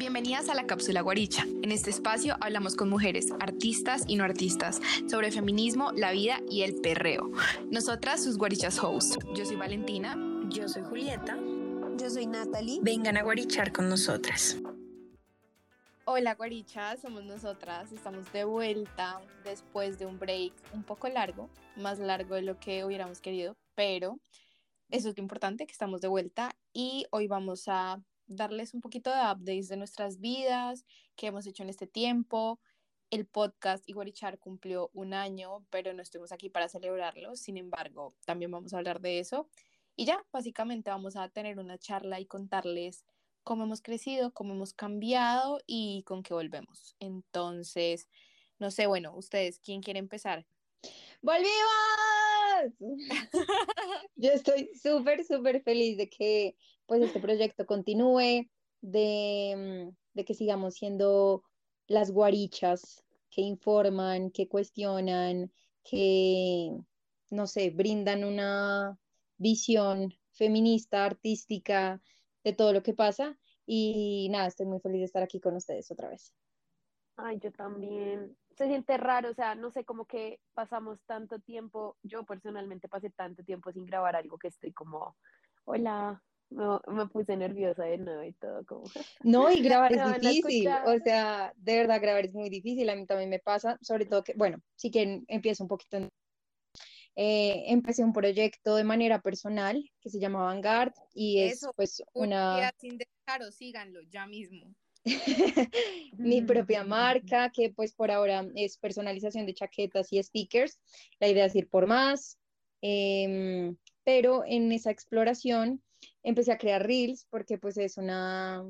Bienvenidas a la Cápsula Guaricha. En este espacio hablamos con mujeres, artistas y no artistas, sobre feminismo, la vida y el perreo. Nosotras, sus guarichas host. Yo soy Valentina. Yo soy Julieta. Yo soy Natalie. Vengan a guarichar con nosotras. Hola guarichas, somos nosotras. Estamos de vuelta después de un break un poco largo, más largo de lo que hubiéramos querido, pero eso es lo importante, que estamos de vuelta y hoy vamos a darles un poquito de updates de nuestras vidas, qué hemos hecho en este tiempo. El podcast Iguarichar cumplió un año, pero no estuvimos aquí para celebrarlo. Sin embargo, también vamos a hablar de eso. Y ya, básicamente vamos a tener una charla y contarles cómo hemos crecido, cómo hemos cambiado y con qué volvemos. Entonces, no sé, bueno, ustedes, ¿quién quiere empezar? ¡Volvimos! Yo estoy súper, súper feliz de que pues este proyecto continúe, de, mm, de que sigamos siendo las guarichas que informan, que cuestionan, que, no sé, brindan una visión feminista, artística de todo lo que pasa. Y nada, estoy muy feliz de estar aquí con ustedes otra vez. Ay, yo también. Se siente raro, o sea, no sé, como que pasamos tanto tiempo, yo personalmente pasé tanto tiempo sin grabar algo que estoy como, hola, no, me puse nerviosa de nuevo y todo como... No, y grabar es difícil, o sea, de verdad grabar es muy difícil, a mí también me pasa, sobre todo que, bueno, sí que empiezo un poquito en eh, empecé un proyecto de manera personal que se llama Vanguard y es pues una... Sin dejar, síganlo ya mismo. mi propia marca, que pues por ahora es personalización de chaquetas y stickers. La idea es ir por más, em, pero en esa exploración empecé a crear reels porque pues es una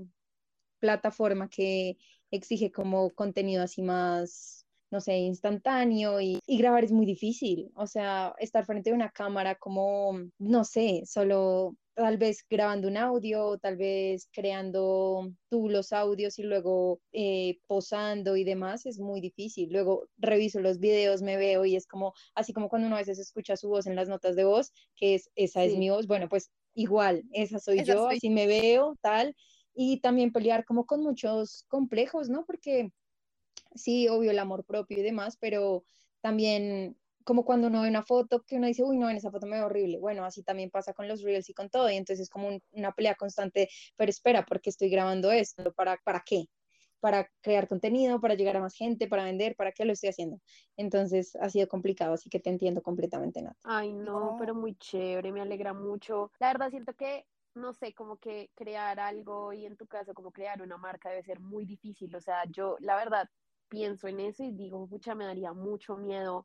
plataforma que exige como contenido así más, no sé, instantáneo y, y, grabar es muy difícil. O sea, estar frente a una cámara como, no sé, solo tal vez grabando un audio, tal vez creando tú los audios y luego eh, posando y demás, es muy difícil. Luego reviso los videos, me veo y es como, así como cuando uno a veces escucha su voz en las notas de voz, que es, esa es mi voz, bueno, pues igual, esa soy yo, así me veo, tal. Y también pelear como con muchos complejos, ¿no? Porque sí, obvio el amor propio y demás, pero también como cuando uno ve una foto que uno dice, uy, no, en esa foto me ve horrible. Bueno, así también pasa con los reels y con todo. Y entonces es como una pelea constante, pero espera, ¿por qué estoy grabando esto? ¿Para, ¿Para qué? Para crear contenido, para llegar a más gente, para vender, ¿para qué lo estoy haciendo? Entonces ha sido complicado, así que te entiendo completamente, Nat. Ay, no, pero muy chévere, me alegra mucho. La verdad siento que no sé, como que crear algo y en tu caso como crear una marca debe ser muy difícil. O sea, yo la verdad pienso en eso y digo, pucha, me daría mucho miedo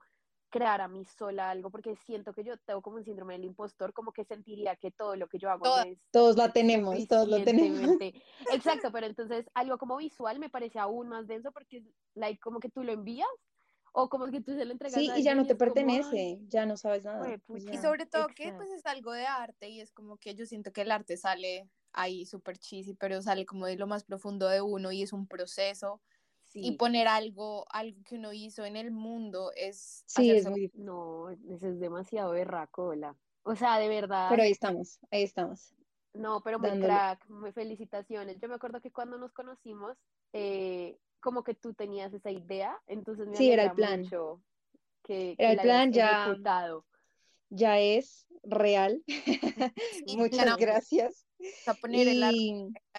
crear a mí sola algo, porque siento que yo tengo como un síndrome del impostor, como que sentiría que todo lo que yo hago es... Todos la tenemos, todos lo tenemos. Exacto, pero entonces algo como visual me parece aún más denso porque es like, como que tú lo envías o como que tú se lo entregas sí, y ya no te pertenece, ya no sabes nada. y sobre todo que pues es algo de arte y es como que yo siento que el arte sale ahí súper cheesy, pero sale como de lo más profundo de uno y es un proceso y poner algo, algo que uno hizo en el mundo es... Sí, es No, eso es demasiado berracola. O sea, de verdad. Pero ahí estamos, ahí estamos. No, pero muy crack, muy felicitaciones. Yo me acuerdo que cuando nos conocimos, eh, como que tú tenías esa idea, entonces me sí, era el plan. mucho que, era el plan ya ya es real. Muchas gracias. A poner en, la,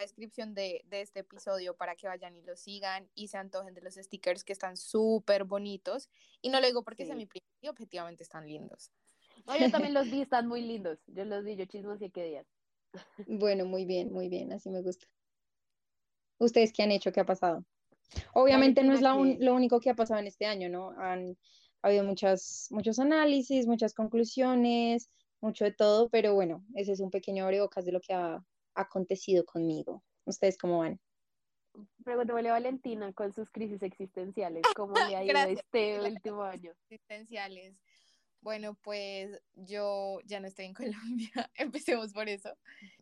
descripción de, este episodio para que vayan y lo sigan y se antojen de los stickers que están súper bonitos. Y no lo digo porque sea mi primo y objetivamente están lindos. yo también los vi, están muy lindos. Yo los vi, yo y qué días. Bueno, muy bien, muy bien, así me gusta. ¿Ustedes qué han hecho? ¿Qué ha pasado? Obviamente no es lo único que ha pasado en este año, ¿no? Han ha habido muchas, muchos análisis, muchas conclusiones, mucho de todo, pero bueno, ese es un pequeño abrebocas de lo que ha acontecido conmigo. ¿Ustedes cómo van? Pregúntale a Valentina con sus crisis existenciales, ¿cómo le ha ido este último año? Existenciales. Bueno, pues yo ya no estoy en Colombia, empecemos por eso.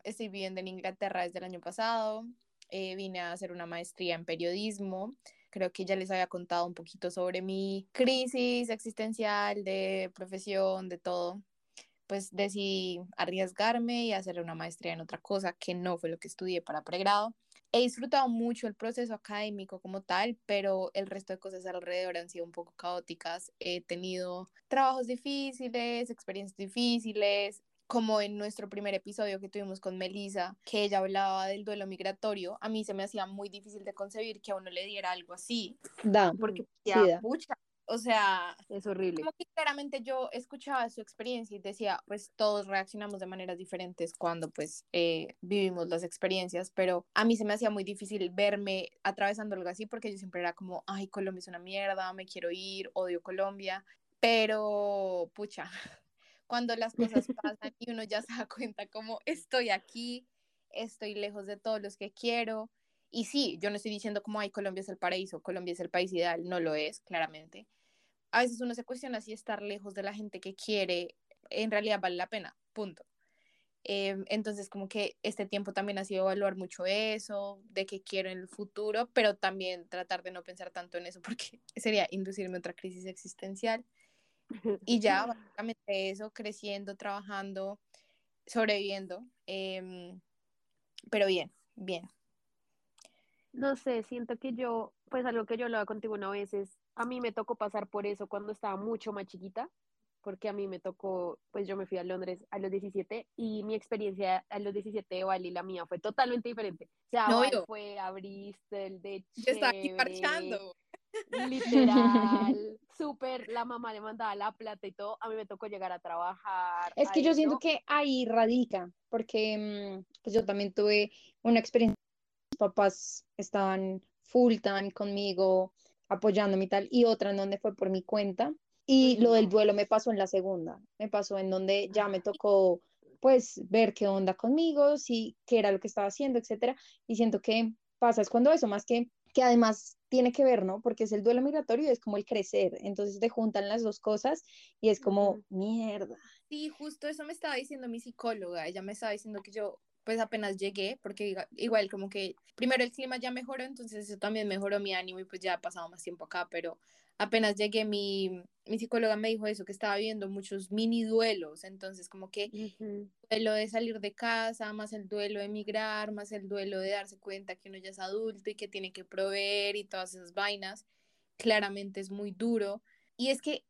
Estoy viviendo en Inglaterra desde el año pasado, eh, vine a hacer una maestría en periodismo Creo que ya les había contado un poquito sobre mi crisis existencial, de profesión, de todo. Pues decidí arriesgarme y hacer una maestría en otra cosa que no fue lo que estudié para pregrado. he disfrutado mucho el proceso académico como tal, pero el resto de cosas alrededor han sido un poco caóticas. He tenido trabajos difíciles, experiencias difíciles, como en nuestro primer episodio que tuvimos con Melissa, que ella hablaba del duelo migratorio, a mí se me hacía muy difícil de concebir que a uno le diera algo así. Da, porque sí, da. O sea, es horrible. Como que claramente yo escuchaba su experiencia y decía, pues todos reaccionamos de maneras diferentes cuando pues eh, vivimos las experiencias, pero a mí se me hacía muy difícil verme atravesando algo así porque yo siempre era como, ay, Colombia es una mierda, me quiero ir, odio Colombia, pero pucha, cuando las cosas pasan y uno ya se da cuenta como estoy aquí, estoy lejos de todos los que quiero. Y sí, yo no estoy diciendo como, ay, Colombia es el paraíso, Colombia es el país ideal, no lo es, claramente. A veces uno se cuestiona si estar lejos de la gente que quiere en realidad vale la pena, punto. Em, entonces, como que este tiempo también ha sido evaluar mucho eso, de qué quiero en el futuro, pero también tratar de no pensar tanto en eso porque sería inducirme a otra crisis existencial. Y ya, básicamente eso, creciendo, trabajando, sobreviviendo. Em, pero bien, bien. No sé, siento que yo, pues algo que yo hablaba contigo una vez es, a mí me tocó pasar por eso cuando estaba mucho más chiquita, porque a mí me tocó, pues yo me fui a Londres a los 17 y mi experiencia a los 17 de Bali, la mía, fue totalmente diferente. O sea, No, yo- fue a Bristol, de Yo estaba aquí chévere, parchando. Literal, súper, la mamá le mandaba la plata y todo, a mí me tocó llegar a trabajar. Es que yo siento que ahí radica, porque mm, pues yo también tuve una experiencia, mis papás estaban full time conmigo, apoyándome y tal, y otra en donde fue por mi cuenta, y lo del duelo me pasó en la segunda, me pasó en donde ya me tocó pues ver qué onda conmigo, si qué era lo que estaba haciendo, etcétera, y siento que pasa es cuando eso, más que que además tiene que ver, ¿no? Porque es el duelo migratorio y es como el crecer, entonces te juntan las dos cosas y es como, mierda. Sí, justo eso me estaba diciendo mi psicóloga. Ella me estaba diciendo que yo, pues apenas llegué, porque igual como que primero el clima ya mejoró, entonces eso también mejoró mi ánimo y pues ya ha pasado más tiempo acá, pero apenas llegué, mi, mi psicóloga me dijo eso, que estaba viendo muchos mini duelos, entonces como que Ujú. duelo de salir de casa, más el duelo de emigrar, más el duelo de darse cuenta que uno ya es adulto y que tiene que proveer y todas esas vainas, claramente es muy duro. Y es que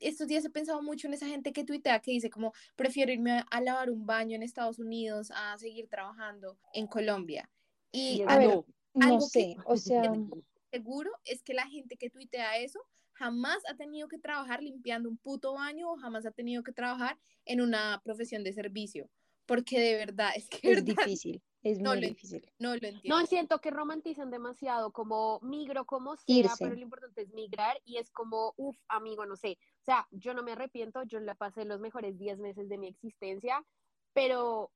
estos días he pensado mucho en esa gente que tuitea que dice como prefiero irme a, a lavar un baño en Estados Unidos a seguir trabajando en Colombia. Y A ver, no. Algo que sé, o sea, seguro es que la gente que tuitea eso jamás ha tenido que trabajar limpiando un puto baño o jamás ha tenido que trabajar en una profesión de servicio. Porque de verdad, es que es verdad, difícil, es no muy lo difícil. no lo entiendo. No, siento que romantizan demasiado, como migro como sea, Irse. pero lo importante es migrar y es como, uff, amigo, no sé. Sea, yo no me arrepiento, yo la pasé los mejores 10 meses de mi existencia, pero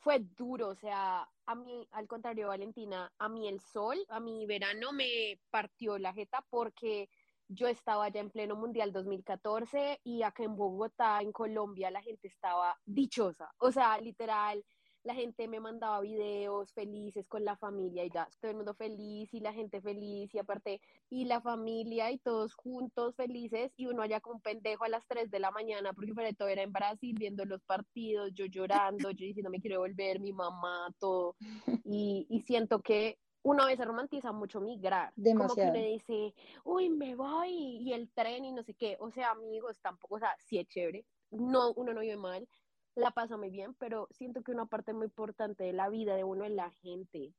fue duro, o sea, a mí, al contrario, Valentina, a mí el sol, a mi verano me partió la jeta porque yo estaba ya en pleno Mundial 2014 y acá en Bogotá, en Colombia, la gente estaba dichosa, o sea, literal, la gente me mandaba videos felices con la familia y ya, todo el mundo feliz y la gente feliz y aparte, y la familia y todos juntos felices y uno allá con un pendejo a las 3 de la mañana porque para todo era en Brasil viendo los partidos, yo llorando, yo diciendo me quiero volver, mi mamá, todo. Y, y siento que uno a veces romantiza mucho migrar, como que Demasiado. uno dice, uy, me voy y el tren y no sé qué, o sea, amigos, tampoco, o sea, sí es chévere, no, uno no vive mal, la pasa muy bien, pero siento que una parte muy importante de la vida de uno es la gente,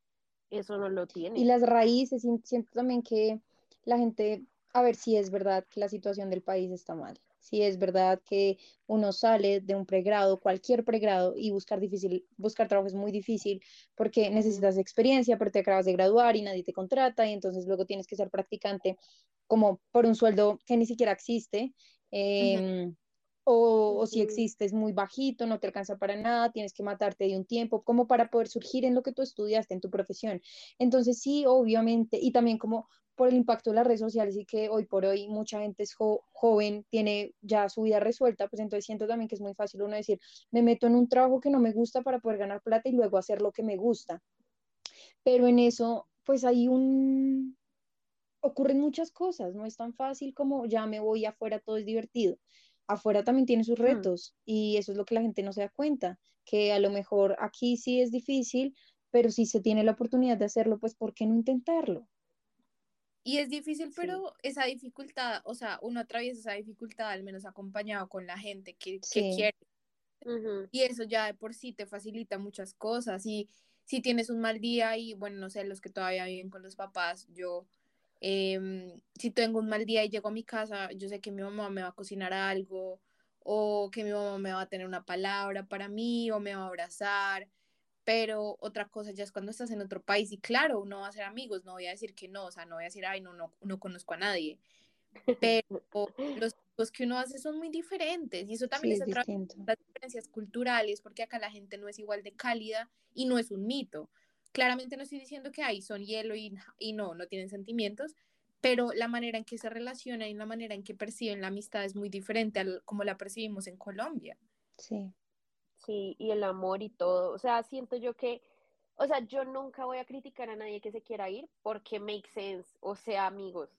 eso no lo tiene. Y las raíces, siento también que la gente, a ver si es verdad que la situación del país está mal, si es verdad que uno sale de un pregrado, cualquier pregrado, y buscar difícil, buscar trabajo es muy difícil porque necesitas experiencia, pero te acabas de graduar y nadie te contrata, y entonces luego tienes que ser practicante como por un sueldo que ni siquiera existe. em, o, o si Ujú. existe es muy bajito, no te alcanza para nada, tienes que matarte de un tiempo, como para poder surgir en lo que tú estudiaste, en tu profesión. Entonces sí, obviamente, y también como por el impacto de las redes sociales y que hoy por hoy mucha gente es jo- joven, tiene ya su vida resuelta, pues entonces siento también que es muy fácil uno decir, me meto en un trabajo que no me gusta para poder ganar plata y luego hacer lo que me gusta. Pero en eso, pues hay un... ocurren muchas cosas, no es tan fácil como ya me voy afuera, todo es divertido. Afuera también tiene sus Hmm. retos y eso es lo que la gente no se da cuenta, que a lo mejor aquí sí es difícil, pero si se tiene la oportunidad de hacerlo, pues ¿por qué no intentarlo? Y es difícil, Sí. pero esa dificultad, o sea, uno atraviesa esa dificultad al menos acompañado con la gente que, quiere. Y eso ya de por sí te facilita muchas cosas. Y si tienes un mal día y, bueno, no sé, los que todavía viven con los papás, yo, em, si tengo un mal día y llego a mi casa, yo sé que mi mamá me va a cocinar algo o que mi mamá me va a tener una palabra para mí o me va a abrazar. Pero otra cosa ya es cuando estás en otro país y claro, uno va a ser amigos, no voy a decir que no, o sea, no voy a decir, ay, no, no, no conozco a nadie. Pero los amigos que uno hace son muy diferentes y eso Sí, también es es otra las diferencias culturales, porque acá la gente no es igual de cálida y no es un mito. Claramente no estoy diciendo que ahí son hielo y, y no, no tienen sentimientos, pero la manera en que se relacionan y la manera en que perciben la amistad es muy diferente a como la percibimos en Colombia. Sí, Sí, y el amor y todo. O sea, siento yo que, o sea, yo nunca voy a criticar a nadie que se quiera ir porque make sense. O sea, amigos,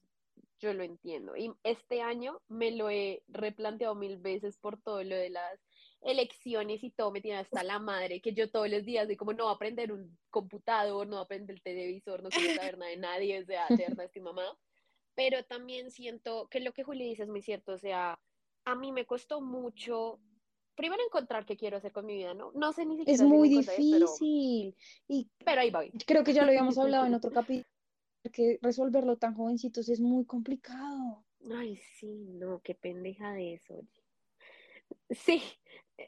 yo lo entiendo. Y este año me lo he replanteado mil veces por todo lo de las elecciones y todo, me tiene hasta la madre, que yo todos los días de como no a aprender un computador, no a aprender el televisor, no quiero saber nada de nadie, o sea, de verdad estoy mamá. Pero también siento que lo que Juli dice es muy cierto, o sea, a mí me costó mucho primero encontrar qué quiero hacer con mi vida, ¿no? No sé ni siquiera es muy encontré, pero, difícil. Y pero ahí voy. creo que ya lo habíamos hablado en otro capítulo, que resolverlo tan jovencitos es muy complicado. Ay, sí, no, qué pendeja de eso. Sí,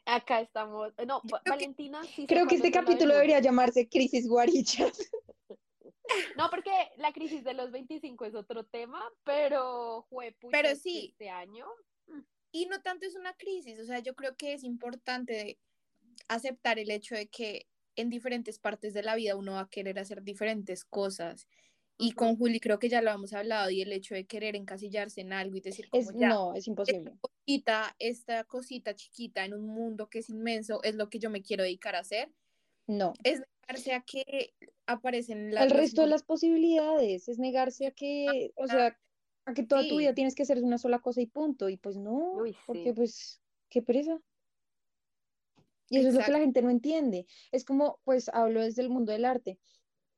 acá estamos. No, que- Valentina sí Creo que este capítulo debería llamarse Crisis Guarichas. No, porque la crisis de los 25 es otro tema, pero fue Pero sí. este año. Y no tanto es una crisis, o sea, yo creo que es importante aceptar el hecho de que en diferentes partes de la vida uno va a querer hacer diferentes cosas. Y con Juli creo que ya lo hemos hablado y el hecho de querer encasillarse en algo y decir como Es, ya, no, es imposible. Cosita, esta cosita chiquita en un mundo que es inmenso es lo que yo me quiero dedicar a hacer, No. es negarse a que aparecen la- El resto de las posibilidades es negarse a que, o sea, a que toda tu vida tienes que hacer una sola cosa y punto. Y pues no, Uy, porque sí. pues, qué pereza. Y eso es lo que la gente no entiende. Es como, pues hablo desde el mundo del arte.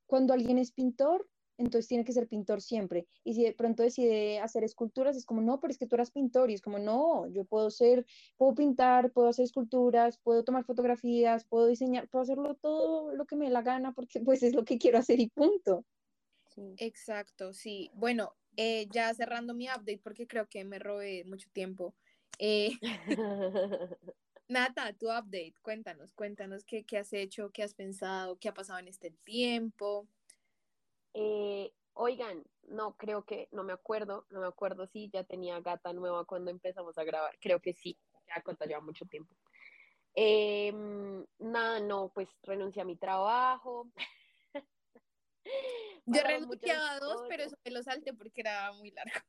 Cuando alguien es pintor, entonces tiene que ser pintor siempre. Y si de pronto decide hacer esculturas, es como, no, pero es que tú eras pintor. Y es como, no, yo puedo ser, puedo pintar, puedo hacer esculturas, puedo tomar fotografías, puedo diseñar, puedo hacerlo todo lo que me dé la gana porque pues es lo que quiero hacer y punto. Sí. Exacto, sí. Bueno, eh, ya cerrando mi update porque creo que me robé mucho tiempo. Eh, Nata, tu update, cuéntanos, cuéntanos qué, qué has hecho, qué has pensado, qué ha pasado en este tiempo. Eh, oigan, no, creo que, no me acuerdo, no me acuerdo si ya tenía gata nueva cuando empezamos a grabar. Creo que sí, ya cuenta lleva mucho tiempo. Eh, nada, no, pues renuncié a mi trabajo. Yo renunciaba a dos, pero eso me lo salté porque era muy largo.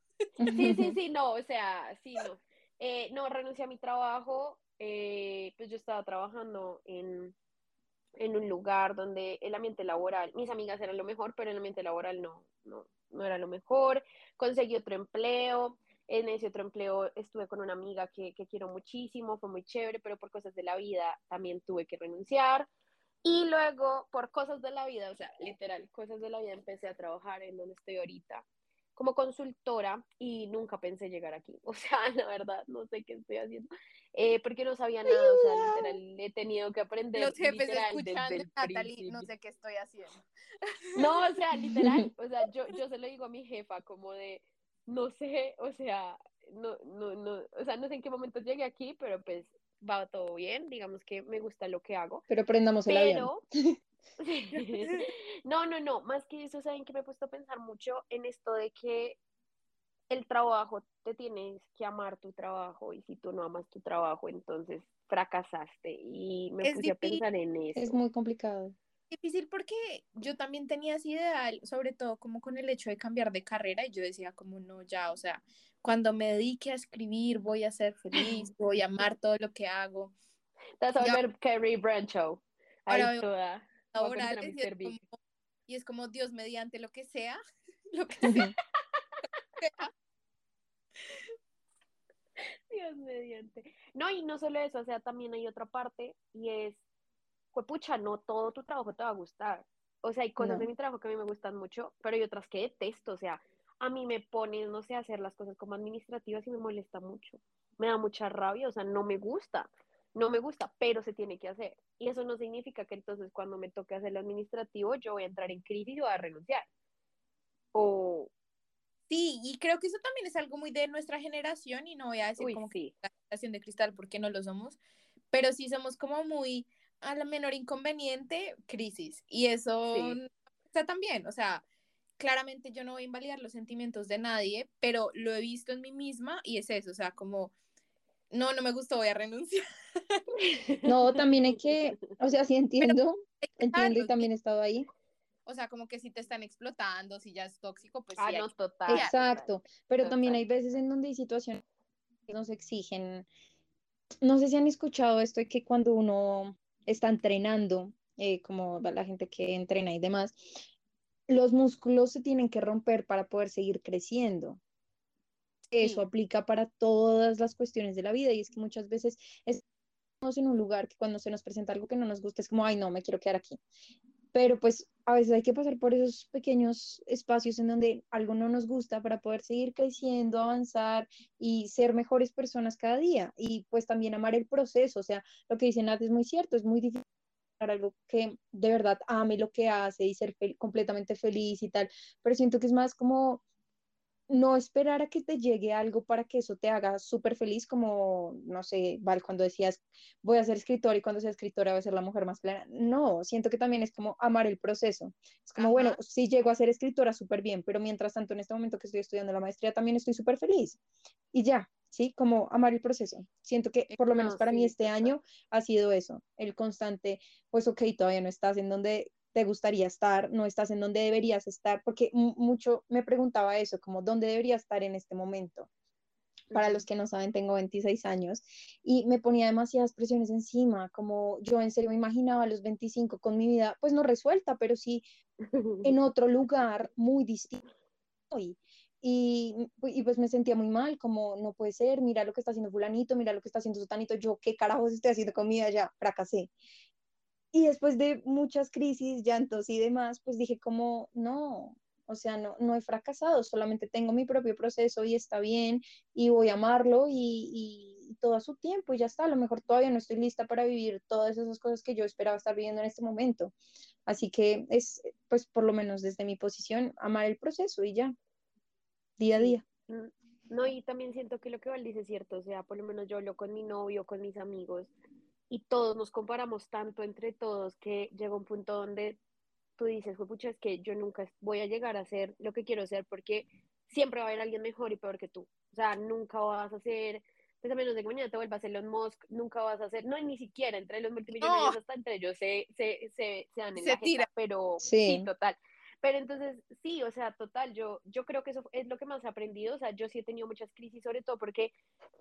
Sí, sí, sí, no, o sea, sí, no. Eh, no, renuncié a mi trabajo, eh, pues yo estaba trabajando en, en un lugar donde el ambiente laboral, mis amigas eran lo mejor, pero el ambiente laboral no, no, no era lo mejor. Conseguí otro empleo, en ese otro empleo estuve con una amiga que, que quiero muchísimo, fue muy chévere, pero por cosas de la vida también tuve que renunciar. Y luego, por cosas de la vida, o sea, literal, cosas de la vida, empecé a trabajar en donde estoy ahorita como consultora y nunca pensé llegar aquí. O sea, la verdad, no sé qué estoy haciendo. Eh, porque no sabía nada, o sea, literal, he tenido que aprender Los jefes literal escuchando, Natalie, no sé qué estoy haciendo. No, o sea, literal, o sea, yo, yo se lo digo a mi jefa como de, no sé, o sea, no, no, no, o sea, no sé en qué momento llegué aquí, pero pues va todo bien, digamos que me gusta lo que hago, Pero prendamos el avión. no, no, no, más que eso, saben que me he puesto a pensar mucho en esto de que el trabajo, te tienes que amar tu trabajo y si tú no amas tu trabajo, entonces fracasaste y me Es puse a pensar en eso. Es muy complicado. Difícil porque yo también tenía ese ideal, sobre todo como con el hecho de cambiar de carrera y yo decía como no, ya, o sea, cuando me dedique a escribir voy a ser feliz, voy a amar todo lo que hago. Te vas a volver Carrie Bradshaw. Ahí toda. Laborales y es, como, y es como Dios mediante lo que sea, lo que sea. Dios mediante. No, y no solo eso, o sea, también hay otra parte y es pucha, no todo tu trabajo te va a gustar. O sea, hay cosas de mi trabajo que a mí me gustan mucho, pero hay otras que detesto. O sea, a mí me ponen, no sé, a hacer las cosas como administrativas y me molesta mucho. Me da mucha rabia, o sea, no me gusta. No me gusta, pero se tiene que hacer. Y eso no significa que entonces cuando me toque hacer lo administrativo yo voy a entrar en crisis y voy a renunciar. O, Sí, y creo que eso también es algo muy de nuestra generación y no voy a decir como que la generación de cristal porque no lo somos, pero sí somos como muy a la menor inconveniente, crisis. Y eso está también, o sea, claramente yo no voy a invalidar los sentimientos de nadie, pero lo he visto en mí misma y es eso, o sea, como, no, no me gustó, voy a renunciar. No, también hay que, o sea, sí entiendo, entiendo y también he estado ahí. O sea, como que si te están explotando, si ya es tóxico, pues ah, sí. No, total. Exacto, pero también hay veces en donde hay situaciones que nos exigen. No sé si han escuchado esto de que cuando uno está entrenando, eh, como la gente que entrena y demás, los músculos se tienen que romper para poder seguir creciendo. Eso aplica para todas las cuestiones de la vida y es que muchas veces estamos en un lugar que cuando se nos presenta algo que no nos gusta es como, ay, no, me quiero quedar aquí pero pues a veces hay que pasar por esos pequeños espacios en donde algo no nos gusta para poder seguir creciendo, avanzar y ser mejores personas cada día y pues también amar el proceso, o sea, lo que dice Nat es muy cierto, es muy difícil algo que de verdad ame lo que hace y ser completamente feliz y tal, pero siento que es más como no esperar a que te llegue algo para que eso te haga súper feliz, como, no sé, Val, cuando decías, voy a ser escritor y cuando sea escritora voy a ser la mujer más plena. No, siento que también es como amar el proceso. Es como, bueno, sí llego a ser escritora súper bien, pero mientras tanto, en este momento que estoy estudiando la maestría, también estoy súper feliz. Y ya, ¿sí? Como amar el proceso. Siento que por lo menos para mí este año ha sido eso, el constante, pues ok, todavía no estás en donde te gustaría estar, no estás en donde deberías estar, porque mucho me preguntaba eso, como dónde debería estar en este momento. Para los que no saben, tengo 26 años y me ponía demasiadas presiones encima, como yo en serio me imaginaba a los 25 con mi vida, pues no resuelta, pero sí en otro lugar muy distinto. Y, y, y, pues me sentía muy mal, como no puede ser, mira lo que está haciendo fulanito, mira lo que está haciendo sotanito, yo qué carajos estoy haciendo con mi vida, ya fracasé. Y después de muchas crisis, llantos y demás, pues dije como, no, o sea, no, no he fracasado, solamente tengo mi propio proceso y está bien y voy a amarlo y, y, todo a su tiempo y ya está. A lo mejor todavía no estoy lista para vivir todas esas cosas que yo esperaba estar viviendo en este momento. Así que es, pues por lo menos desde mi posición, amar el proceso y ya, día a día. Mm, no, y también siento que lo que Val dice es cierto, o sea, por lo menos yo hablo con mi novio, con mis amigos, y todos nos comparamos tanto entre todos que llega un punto donde tú dices, pucha, es que yo nunca voy a llegar a ser lo que quiero ser porque siempre va a haber alguien mejor y peor que tú. O sea, nunca vas a ser, pues a menos de que mañana te vuelvas Elon Musk, nunca vas a ser, no, ni siquiera entre los multimillonarios, hasta entre ellos se, se, se, se dan en la tira. pero sí. total. Pero entonces, sí, o sea, total, yo, yo creo que eso es lo que más he aprendido, o sea, yo sí he tenido muchas crisis, sobre todo porque,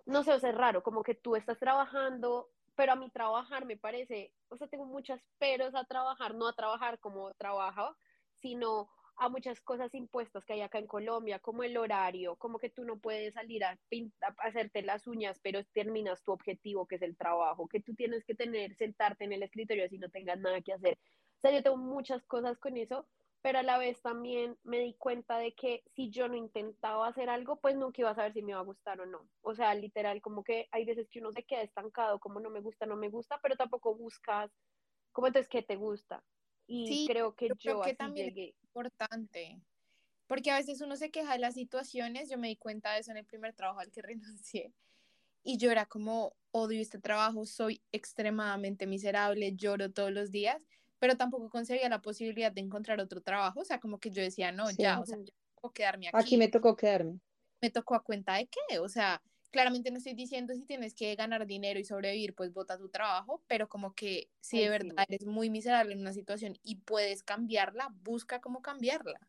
no sé, o sea, es raro, como que tú estás trabajando pero a mí trabajar me parece, o sea, tengo muchas peros a trabajar, no a trabajar como trabajo, sino a muchas cosas impuestas que hay acá en Colombia, como el horario, como que tú no puedes salir a, a, hacerte las uñas, pero terminas tu objetivo, que es el trabajo, que tú tienes que tener, sentarte en el escritorio si no tengas nada que hacer. O sea, yo tengo muchas cosas con eso, pero a la vez también me di cuenta de que si yo no intentaba hacer algo, pues nunca iba a saber si me iba a gustar o no. O sea, literal, como que hay veces que uno se queda estancado, como no me gusta, no me gusta, pero tampoco buscas, como entonces, ¿qué te gusta? Y creo que yo, así también llegué. es importante, porque a veces uno se queja de las situaciones, yo me di cuenta de eso en el primer trabajo al que renuncié, y yo era como, odio este trabajo, soy extremadamente miserable, lloro todos los días, pero tampoco conseguía la posibilidad de encontrar otro trabajo, o sea, como que yo decía, no, ya, o sea, yo tengo quedarme aquí. Aquí me tocó quedarme. Me tocó a cuenta de qué, o sea, claramente no estoy diciendo si tienes que ganar dinero y sobrevivir, pues vota tu trabajo, pero como que si de verdad eres muy miserable en una situación y puedes cambiarla, busca cómo cambiarla.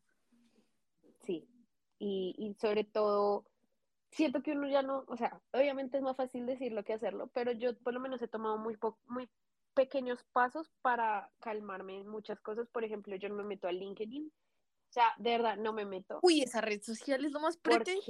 Sí, y, y sobre todo, siento que uno ya no, o sea, obviamente es más fácil decirlo que hacerlo, pero yo por lo menos he tomado muy, muy pequeños pasos para calmarme en muchas cosas. Por ejemplo, yo no me meto a LinkedIn. O sea, de verdad, no me meto. Uy, esa red social es lo más Porque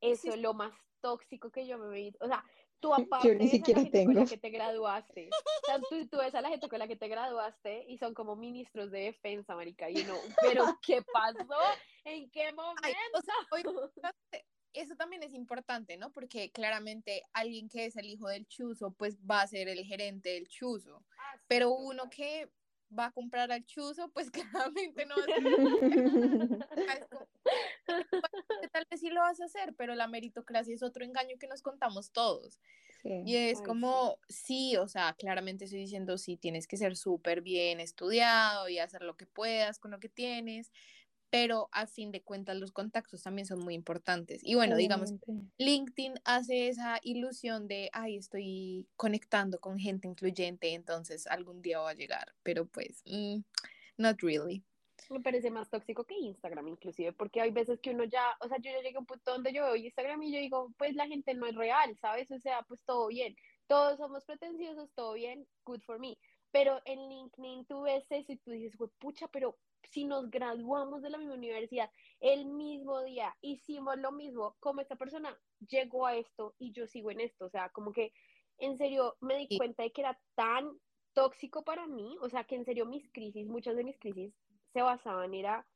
eso es lo más tóxico que yo me visto. O sea, tú aparte Yo ni ves a la siquiera gente con la tengo. que te graduaste. O sea, tú, tú ves a la gente con la que te graduaste y son como ministros de defensa, marica, y uno, pero ¿qué pasó? ¿En qué momento? Ay, o sea, oye, eso también es importante, ¿no? Porque claramente alguien que es el hijo del chuzo, pues va a ser el gerente del chuzo. Ah, sí, Pero total. uno que va a comprar al chuzo, pues claramente no va a ser. Tal vez sí lo vas a hacer, pero la meritocracia es otro engaño que nos contamos todos. Sí. Y es Ay, como, sí, o sea, claramente estoy diciendo, sí, tienes que ser súper bien estudiado y hacer lo que puedas con lo que tienes, pero a fin de cuentas los contactos también son muy importantes. Y bueno, digamos. LinkedIn hace esa ilusión de, ay, estoy conectando con gente influyente, entonces algún día va a llegar, pero pues, mm, not really. Me parece más tóxico que Instagram, inclusive, porque hay veces que uno ya, o sea, yo ya llegué a un punto donde yo veo Instagram y yo digo, pues la gente no es real, ¿sabes? O sea, pues todo bien, todos somos pretenciosos, todo bien, good for me. Pero en LinkedIn tú ves eso y tú dices, "Jue pucha, pero si nos graduamos de la misma universidad el mismo día, hicimos lo mismo, como esta persona llegó a esto y yo sigo en esto, o sea, como que en serio me di cuenta de que era tan tóxico para mí, o sea, que en serio mis crisis, muchas de mis crisis se basaban era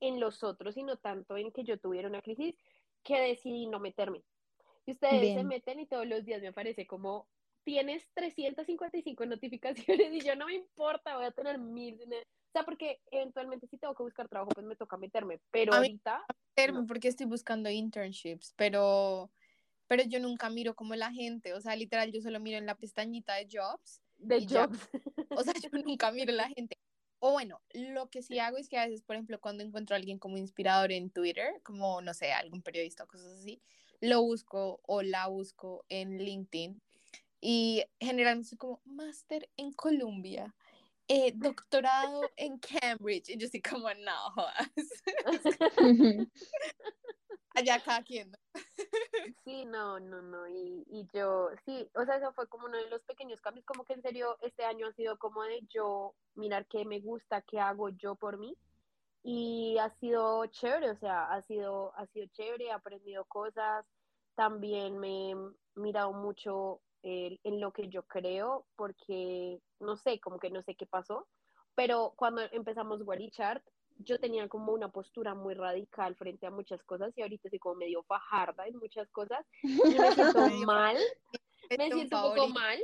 en los otros y no tanto en que yo tuviera una crisis, que decidí no meterme. Y ustedes se meten y todos los días me aparece como tienes 355 notificaciones y yo no me importa, voy a tener mil. O sea, porque eventualmente si tengo que buscar trabajo, pues me toca meterme. Pero A ahorita, meterme No. porque estoy buscando internships, pero, pero yo nunca miro como la gente, o sea, literal, yo solo miro en la pestañita de jobs, de Y ya. jobs. o sea, yo nunca miro la gente. O bueno, lo que sí hago es que a veces, por ejemplo, cuando encuentro a alguien como inspirador en Twitter, como, no sé, algún periodista o cosas así, lo busco o la busco en LinkedIn y generalmente soy como máster en Columbia, eh, doctorado en Cambridge, y yo estoy como, no, jodas. allá cada quien, ¿no? Sí, no, no, no, y, y yo, sí, o sea, eso fue como uno de los pequeños cambios, como que en serio este año ha sido como de yo mirar qué me gusta, qué hago yo por mí, y ha sido chévere, o sea, ha sido, ha sido chévere, he aprendido cosas, también me he mirado mucho eh, en lo que yo creo, porque, no sé, como que no sé qué pasó, pero cuando empezamos Chart yo tenía como una postura muy radical frente a muchas cosas y ahorita estoy como medio fajarda en muchas cosas me siento mal, me siento un poco mal.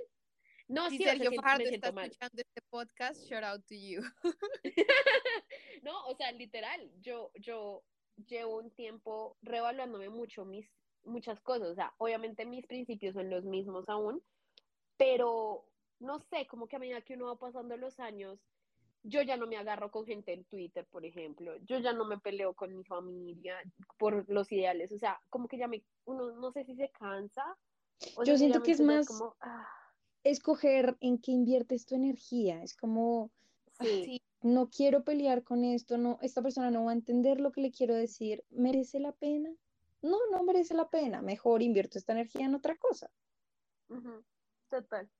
No, Si sí, o sea, Sergio siento- Fajardo me está mal. escuchando este podcast, shout out to you. No, o sea, literal, yo, yo llevo un tiempo revaluándome mucho mis, muchas cosas, o sea, obviamente mis principios son los mismos aún, pero no sé, como que a medida que uno va pasando los años, yo ya no me agarro con gente en Twitter, por ejemplo, yo ya no me peleo con mi familia por los ideales, o sea, como que ya me, uno no sé si se cansa. O Yo siento que es más- como, ah, Escoger en qué inviertes tu energía. Es como, sí, Sí, no quiero pelear con esto, no, esta persona no va a entender lo que le quiero decir. ¿Merece la pena? No, no merece la pena. Mejor invierto esta energía en otra cosa. Total,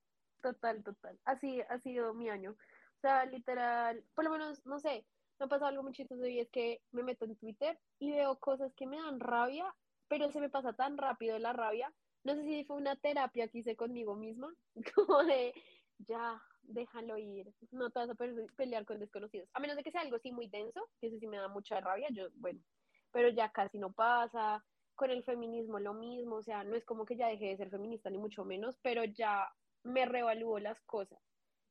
total, total. Así ha sido mi año. O sea, literal, por lo menos, no sé, me ha pasado algo muy chistoso es que me meto en Twitter y veo cosas que me dan rabia, pero se me pasa tan rápido la rabia. No sé si fue una terapia que hice conmigo misma, como de, ya, déjalo ir, no te vas a pe- pelear con desconocidos. A menos de que sea algo así muy denso, que eso sí me da mucha rabia, yo, bueno, pero ya casi no pasa con el feminismo lo mismo, o sea, no es como que ya dejé de ser feminista ni mucho menos, pero ya me reevalúo las cosas.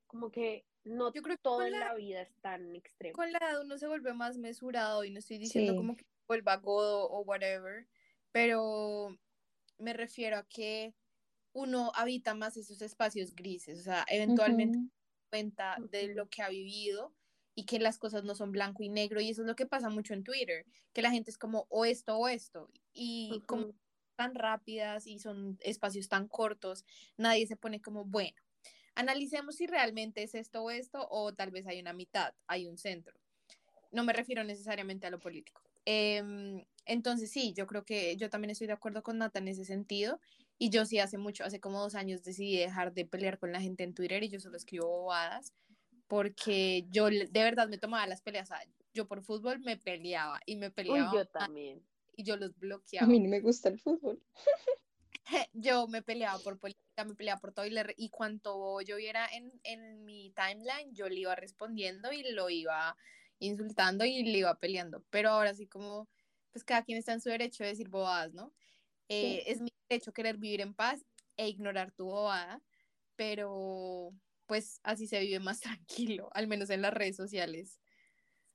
Como que no Yo creo que todo en la- la vida es tan extremo. con la edad uno se vuelve más mesurado y no estoy diciendo Sí. como que vuelva godo o whatever, pero me refiero a que uno habita más esos espacios grises, o sea, eventualmente Ujú. cuenta de lo que ha vivido y que las cosas no son blanco y negro y eso es lo que pasa mucho en Twitter, que la gente es como o esto o esto y como tan rápidas y son espacios tan cortos, nadie se pone como, bueno, analicemos si realmente es esto o esto o tal vez hay una mitad, hay un centro. No me refiero necesariamente a lo político. Em, entonces sí, yo creo que yo también estoy de acuerdo con Nata en ese sentido y yo sí hace mucho, hace como dos años decidí dejar de pelear con la gente en Twitter y yo solo escribo bobadas porque yo de verdad me tomaba las peleas, o sea, yo por fútbol me peleaba y me Uy, peleaba yo más también. y yo los A bloqueaba. mí no me gusta el fútbol. yo me peleaba por política, me peleaba por todo y, le- y cuanto yo viera en, en mi timeline, yo le iba respondiendo y lo iba insultando y le iba peleando. Pero ahora sí como, pues cada quien está en su derecho de decir bobadas, ¿no? Eh, Es mi derecho querer vivir en paz e ignorar tu bobada, pero pues así se vive más tranquilo, al menos en las redes sociales.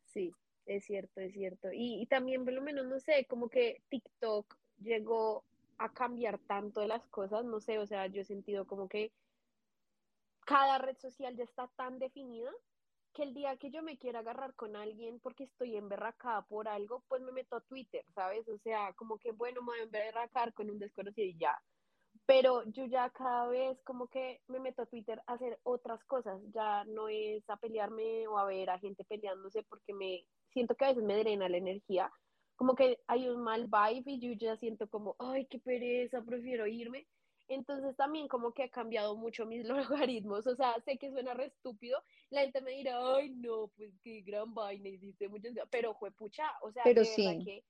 Sí, es cierto, es cierto. Y, también, por lo menos, no sé, como que TikTok llegó a cambiar tanto de las cosas, no sé, o sea, yo he sentido como que cada red social ya está tan definida que el día que yo me quiera agarrar con alguien porque estoy emberracada por algo, pues me meto a Twitter, ¿sabes? O sea, como que, bueno, me voy a emberracar con un desconocido y ya. Pero yo ya cada vez como que me meto a Twitter a hacer otras cosas, ya no es a pelearme o a ver a gente peleándose porque me siento que a veces me drena la energía, como que hay un mal vibe y yo ya siento como, ay, qué pereza, prefiero irme. Entonces también como que ha cambiado mucho mis logaritmos, o sea, sé que suena re estúpido, la gente me dirá, ay, no, pues qué gran vaina, hiciste muchas, pero fue pucha, o sea, Pero sí. que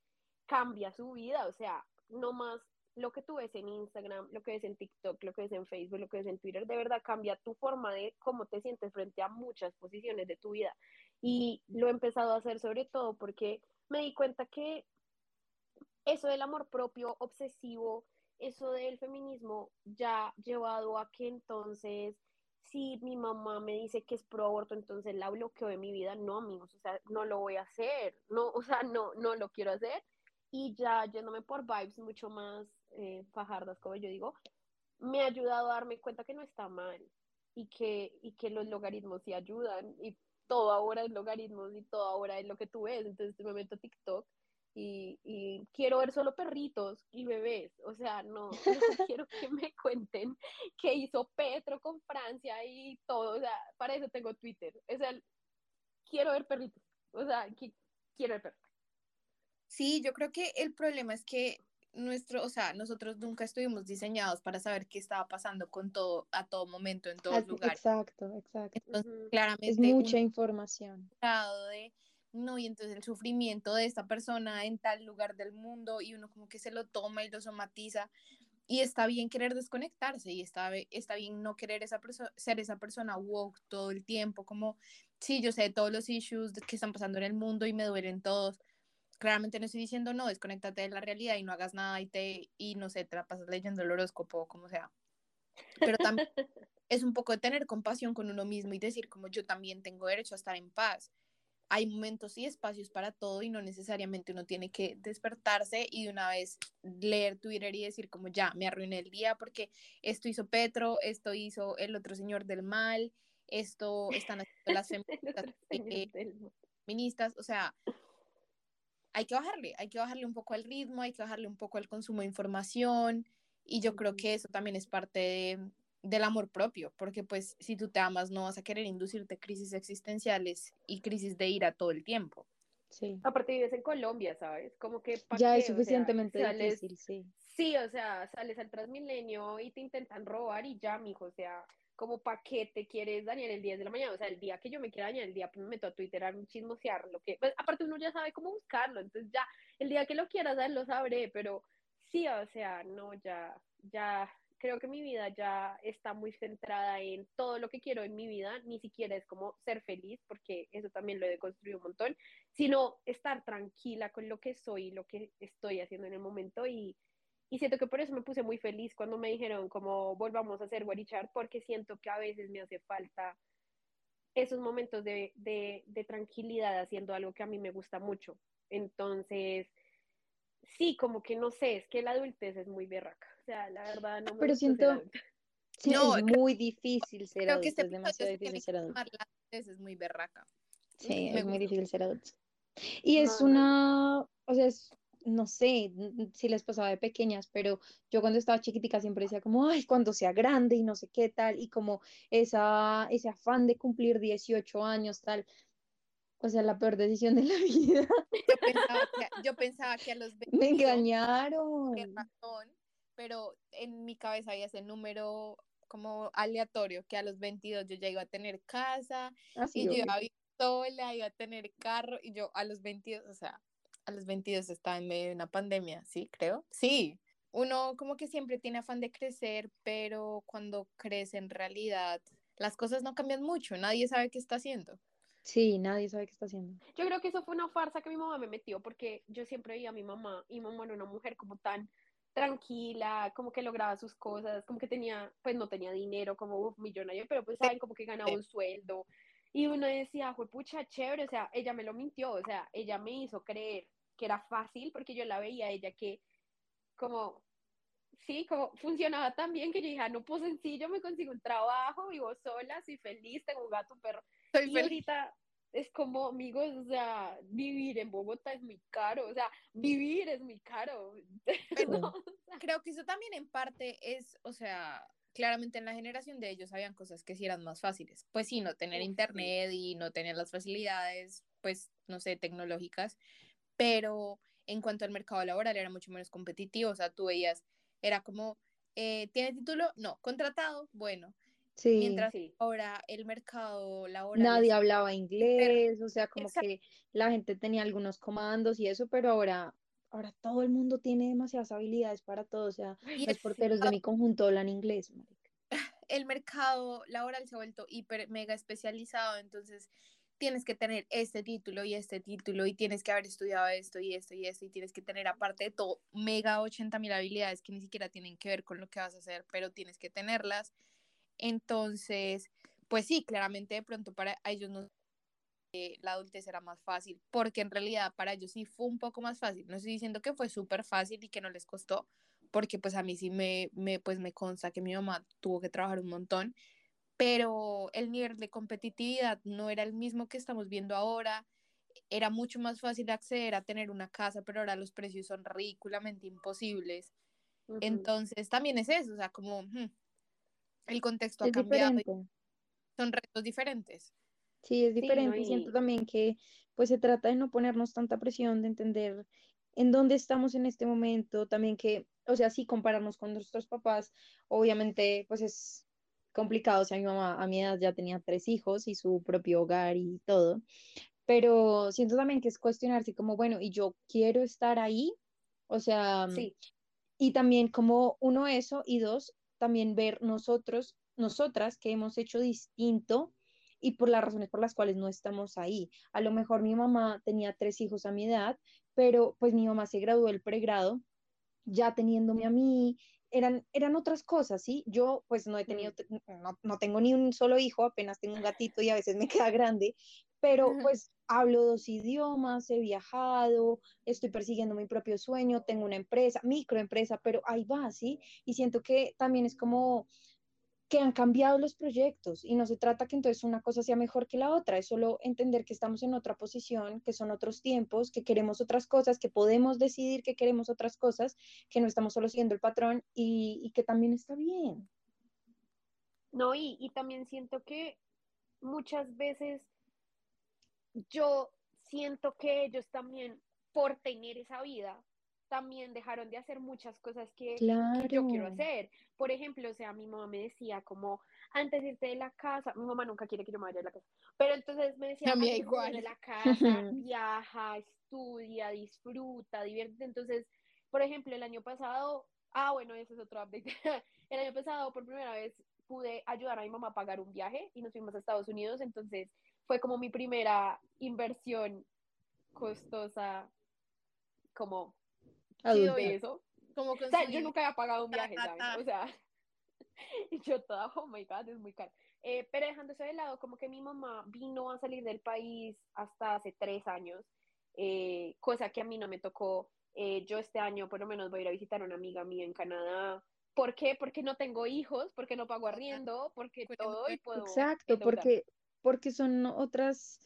cambia su vida, o sea, no más lo que tú ves en Instagram, lo que ves en TikTok, lo que ves en Facebook, lo que ves en Twitter, de verdad cambia tu forma de cómo te sientes frente a muchas posiciones de tu vida. Y lo he empezado a hacer sobre todo porque me di cuenta que eso del amor propio obsesivo, eso del feminismo ya llevado a que entonces si mi mamá me dice que es pro aborto, entonces la bloqueo de mi vida, no amigos, o sea, no lo voy a hacer, no, o sea, no, no lo quiero hacer y ya yéndome por vibes mucho más eh, fajardas, como yo digo, me ha ayudado a darme cuenta que no está mal y que, y que los logaritmos sí ayudan y todo ahora es logaritmos y todo ahora es lo que tú ves, entonces me meto a TikTok y, y quiero ver solo perritos y bebés, o sea, no, no quiero que me cuenten qué hizo Petro con Francia y todo, o sea, para eso tengo Twitter, o sea, quiero ver perritos, o sea, qui- quiero ver perritos. Sí, yo creo que el problema es que nuestro, o sea, nosotros nunca estuvimos diseñados para saber qué estaba pasando con todo, a todo momento, en todos Así- lugares. Exacto, exacto. Entonces, Ujú. claramente, Es mucha información. grado de, no, y entonces el sufrimiento de esta persona en tal lugar del mundo, y uno como que se lo toma y lo somatiza, y está bien querer desconectarse, y está, está bien no querer esa ser esa persona woke todo el tiempo, como, sí, yo sé todos los issues que están pasando en el mundo y me duelen todos, claramente no estoy diciendo no, desconéctate de la realidad y no hagas nada y te, y no sé, te la pasas leyendo el horóscopo o como sea. Pero también es un poco de tener compasión con uno mismo y decir como yo también tengo derecho a estar en paz. Hay momentos y espacios para todo y no necesariamente uno tiene que despertarse y de una vez leer Twitter y decir como ya, me arruiné el día porque esto hizo Petro, esto hizo el otro señor del mal, esto están haciendo las feministas, eh, feministas, o sea, hay que bajarle, hay que bajarle un poco al ritmo, hay que bajarle un poco al consumo de información y yo creo que eso también es parte de- del amor propio, porque pues si tú te amas no vas a querer inducirte crisis existenciales y crisis de ira todo el tiempo. Sí. Aparte vives en Colombia, ¿sabes? Como que ¿pa' Ya qué? es O sea, suficientemente sales- difícil, sí. Sí, o sea, sales al Transmilenio y te intentan robar y ya, mijo, o sea, como pa' qué te quieres dañar el 10 de la mañana, o sea, el día que yo me quiera dañar el día, pues me meto a Twitter a chismosear lo que, pues, aparte uno ya sabe cómo buscarlo, entonces ya, el día que lo quiera dar lo sabré, pero sí, o sea, no, ya, ya, creo que mi vida ya está muy centrada en todo lo que quiero en mi vida, ni siquiera es como ser feliz, porque eso también lo he construido un montón, sino estar tranquila con lo que soy, lo que estoy haciendo en el momento y y siento que por eso me puse muy feliz cuando me dijeron como volvamos a hacer Guarichar, porque siento que a veces me hace falta esos momentos de, de, de tranquilidad haciendo algo que a mí me gusta mucho. Entonces, sí, como que no sé, es que la adultez es muy berraca. O sea, la verdad no me Pero siento-. Sí, No, es muy difícil ser Creo que adulto, este es demasiado difícil ser que adulto. La adultez es muy berraca. Sí, Me es muy difícil ser adulto. Y es No, una, o sea, es, no sé n- si les pasaba de pequeñas, pero yo cuando estaba chiquitica siempre decía como, ay, cuando sea grande y no sé qué tal, y como esa, ese afán de cumplir 18 años, tal. O sea, la peor decisión de la vida. Yo pensaba que, yo pensaba que a los 22 Me engañaron. razón, pero en mi cabeza había ese número como aleatorio, que a los 22 yo ya iba a tener casa, Así, y yo iba a vivir sola, iba a tener carro, y yo a los 22, o sea, a los 22 estaba en medio de una pandemia, ¿sí? Creo. Sí, uno como que siempre tiene afán de crecer, pero cuando crece en realidad las cosas no cambian mucho, nadie sabe qué está haciendo. Sí, nadie sabe qué está haciendo. Yo creo que eso fue una farsa que mi mamá me metió porque yo siempre veía a mi mamá y mi mamá era una mujer como tan tranquila, como que lograba sus cosas, como que tenía, pues no tenía dinero como uf, millonario, pero pues saben como que ganaba un sueldo. Y uno decía, fue pucha, chévere, o sea, ella me lo mintió, o sea, ella me hizo creer que era fácil porque yo la veía a ella que como sí, como funcionaba tan bien que yo dije, ah, no, pues sencillo, me consigo un trabajo, vivo sola, soy feliz, tengo un gato, perro. Soy y feliz. ahorita es como, amigos, o sea, vivir en Bogotá es muy caro, o sea, vivir es muy caro. Pero- ¿no? Creo que eso también en parte es, o sea, claramente en la generación de ellos habían cosas que sí eran más fáciles. Pues sí, no tener sí. internet y no tener las facilidades, pues, no sé, tecnológicas, pero en cuanto al mercado laboral era mucho menos competitivo, o sea, tú veías, era como, eh, ¿tiene título? No, contratado, bueno, Sí, mientras Sí. ahora el mercado laboral nadie es hablaba inglés, o sea, como Exacto. que la gente tenía algunos comandos y eso, pero ahora, ahora todo el mundo tiene demasiadas habilidades para todo, o sea, y los porteros de mi conjunto hablan inglés, marica. el mercado laboral se ha vuelto hiper mega especializado, entonces tienes que tener este título y este título y tienes que haber estudiado esto y esto y esto y tienes que tener aparte de todo mega 80 mil habilidades que ni siquiera tienen que ver con lo que vas a hacer, pero tienes que tenerlas. Entonces, pues sí, claramente de pronto para ellos no eh, la adultez era más fácil, porque en realidad para ellos sí fue un poco más fácil. No estoy diciendo que fue súper fácil y que no les costó, porque pues a mí sí me, me, pues me consta que mi mamá tuvo que trabajar un montón, pero el nivel de competitividad no era el mismo que estamos viendo ahora. Era mucho más fácil acceder a tener una casa, pero ahora los precios son ridículamente imposibles. Entonces también es eso, o sea, como hmm, el contexto ha cambiado diferente. son retos diferentes. Sí, es Sí, diferente y siento también que pues se trata de no ponernos tanta presión, de entender en dónde estamos en este momento, también que, o sea, sí compararnos con nuestros papás, obviamente pues es complicado, o sea, mi mamá a mi edad ya tenía tres hijos y su propio hogar y todo, pero siento también que es cuestionarse como, bueno, y yo quiero estar ahí, o sea, Sí, y también como uno eso y dos, también ver nosotros, nosotras que hemos hecho distinto y por las razones por las cuales no estamos ahí. A lo mejor mi mamá tenía tres hijos a mi edad, pero pues mi mamá se graduó del pregrado ya teniéndome a mí, eran, eran otras cosas, ¿sí? Yo pues no he tenido, no, no tengo ni un solo hijo, apenas tengo un gatito y a veces me queda grande, pero pues hablo dos idiomas, he viajado, estoy persiguiendo mi propio sueño, tengo una empresa, microempresa, pero ahí va, ¿sí? Y siento que también es como que han cambiado los proyectos y no se trata que entonces una cosa sea mejor que la otra, es solo entender que estamos en otra posición, que son otros tiempos, que queremos otras cosas, que podemos decidir que queremos otras cosas, que no estamos solo siguiendo el patrón y, y que también está bien. no, y, y también siento que muchas veces yo siento que ellos también, por tener esa vida, también dejaron de hacer muchas cosas que, que yo quiero hacer. Por ejemplo, o sea, mi mamá me decía como, antes de irte de la casa, mi mamá nunca quiere que yo me vaya de la casa, pero entonces me decía, antes de igual. de la casa, viaja, estudia, disfruta, diviértete. Entonces, por ejemplo, el año pasado, ah, bueno, ese es otro update. El año pasado, por primera vez, pude ayudar a mi mamá a pagar un viaje y nos fuimos a Estados Unidos, entonces fue como mi primera inversión costosa, como chido y eso. Como O sea, yo nunca había pagado un viaje, ta. O sea, yo toda, oh my god, es muy caro. Eh, pero dejando eso de lado, como que mi mamá vino a salir del país hasta hace tres años, eh, cosa que a mí no me tocó. Eh, yo este año por lo menos voy a ir a visitar a una amiga mía en Canadá. ¿Por qué? Porque no tengo hijos, porque no pago arriendo, porque todo y puedo Exacto, porque, porque son otras,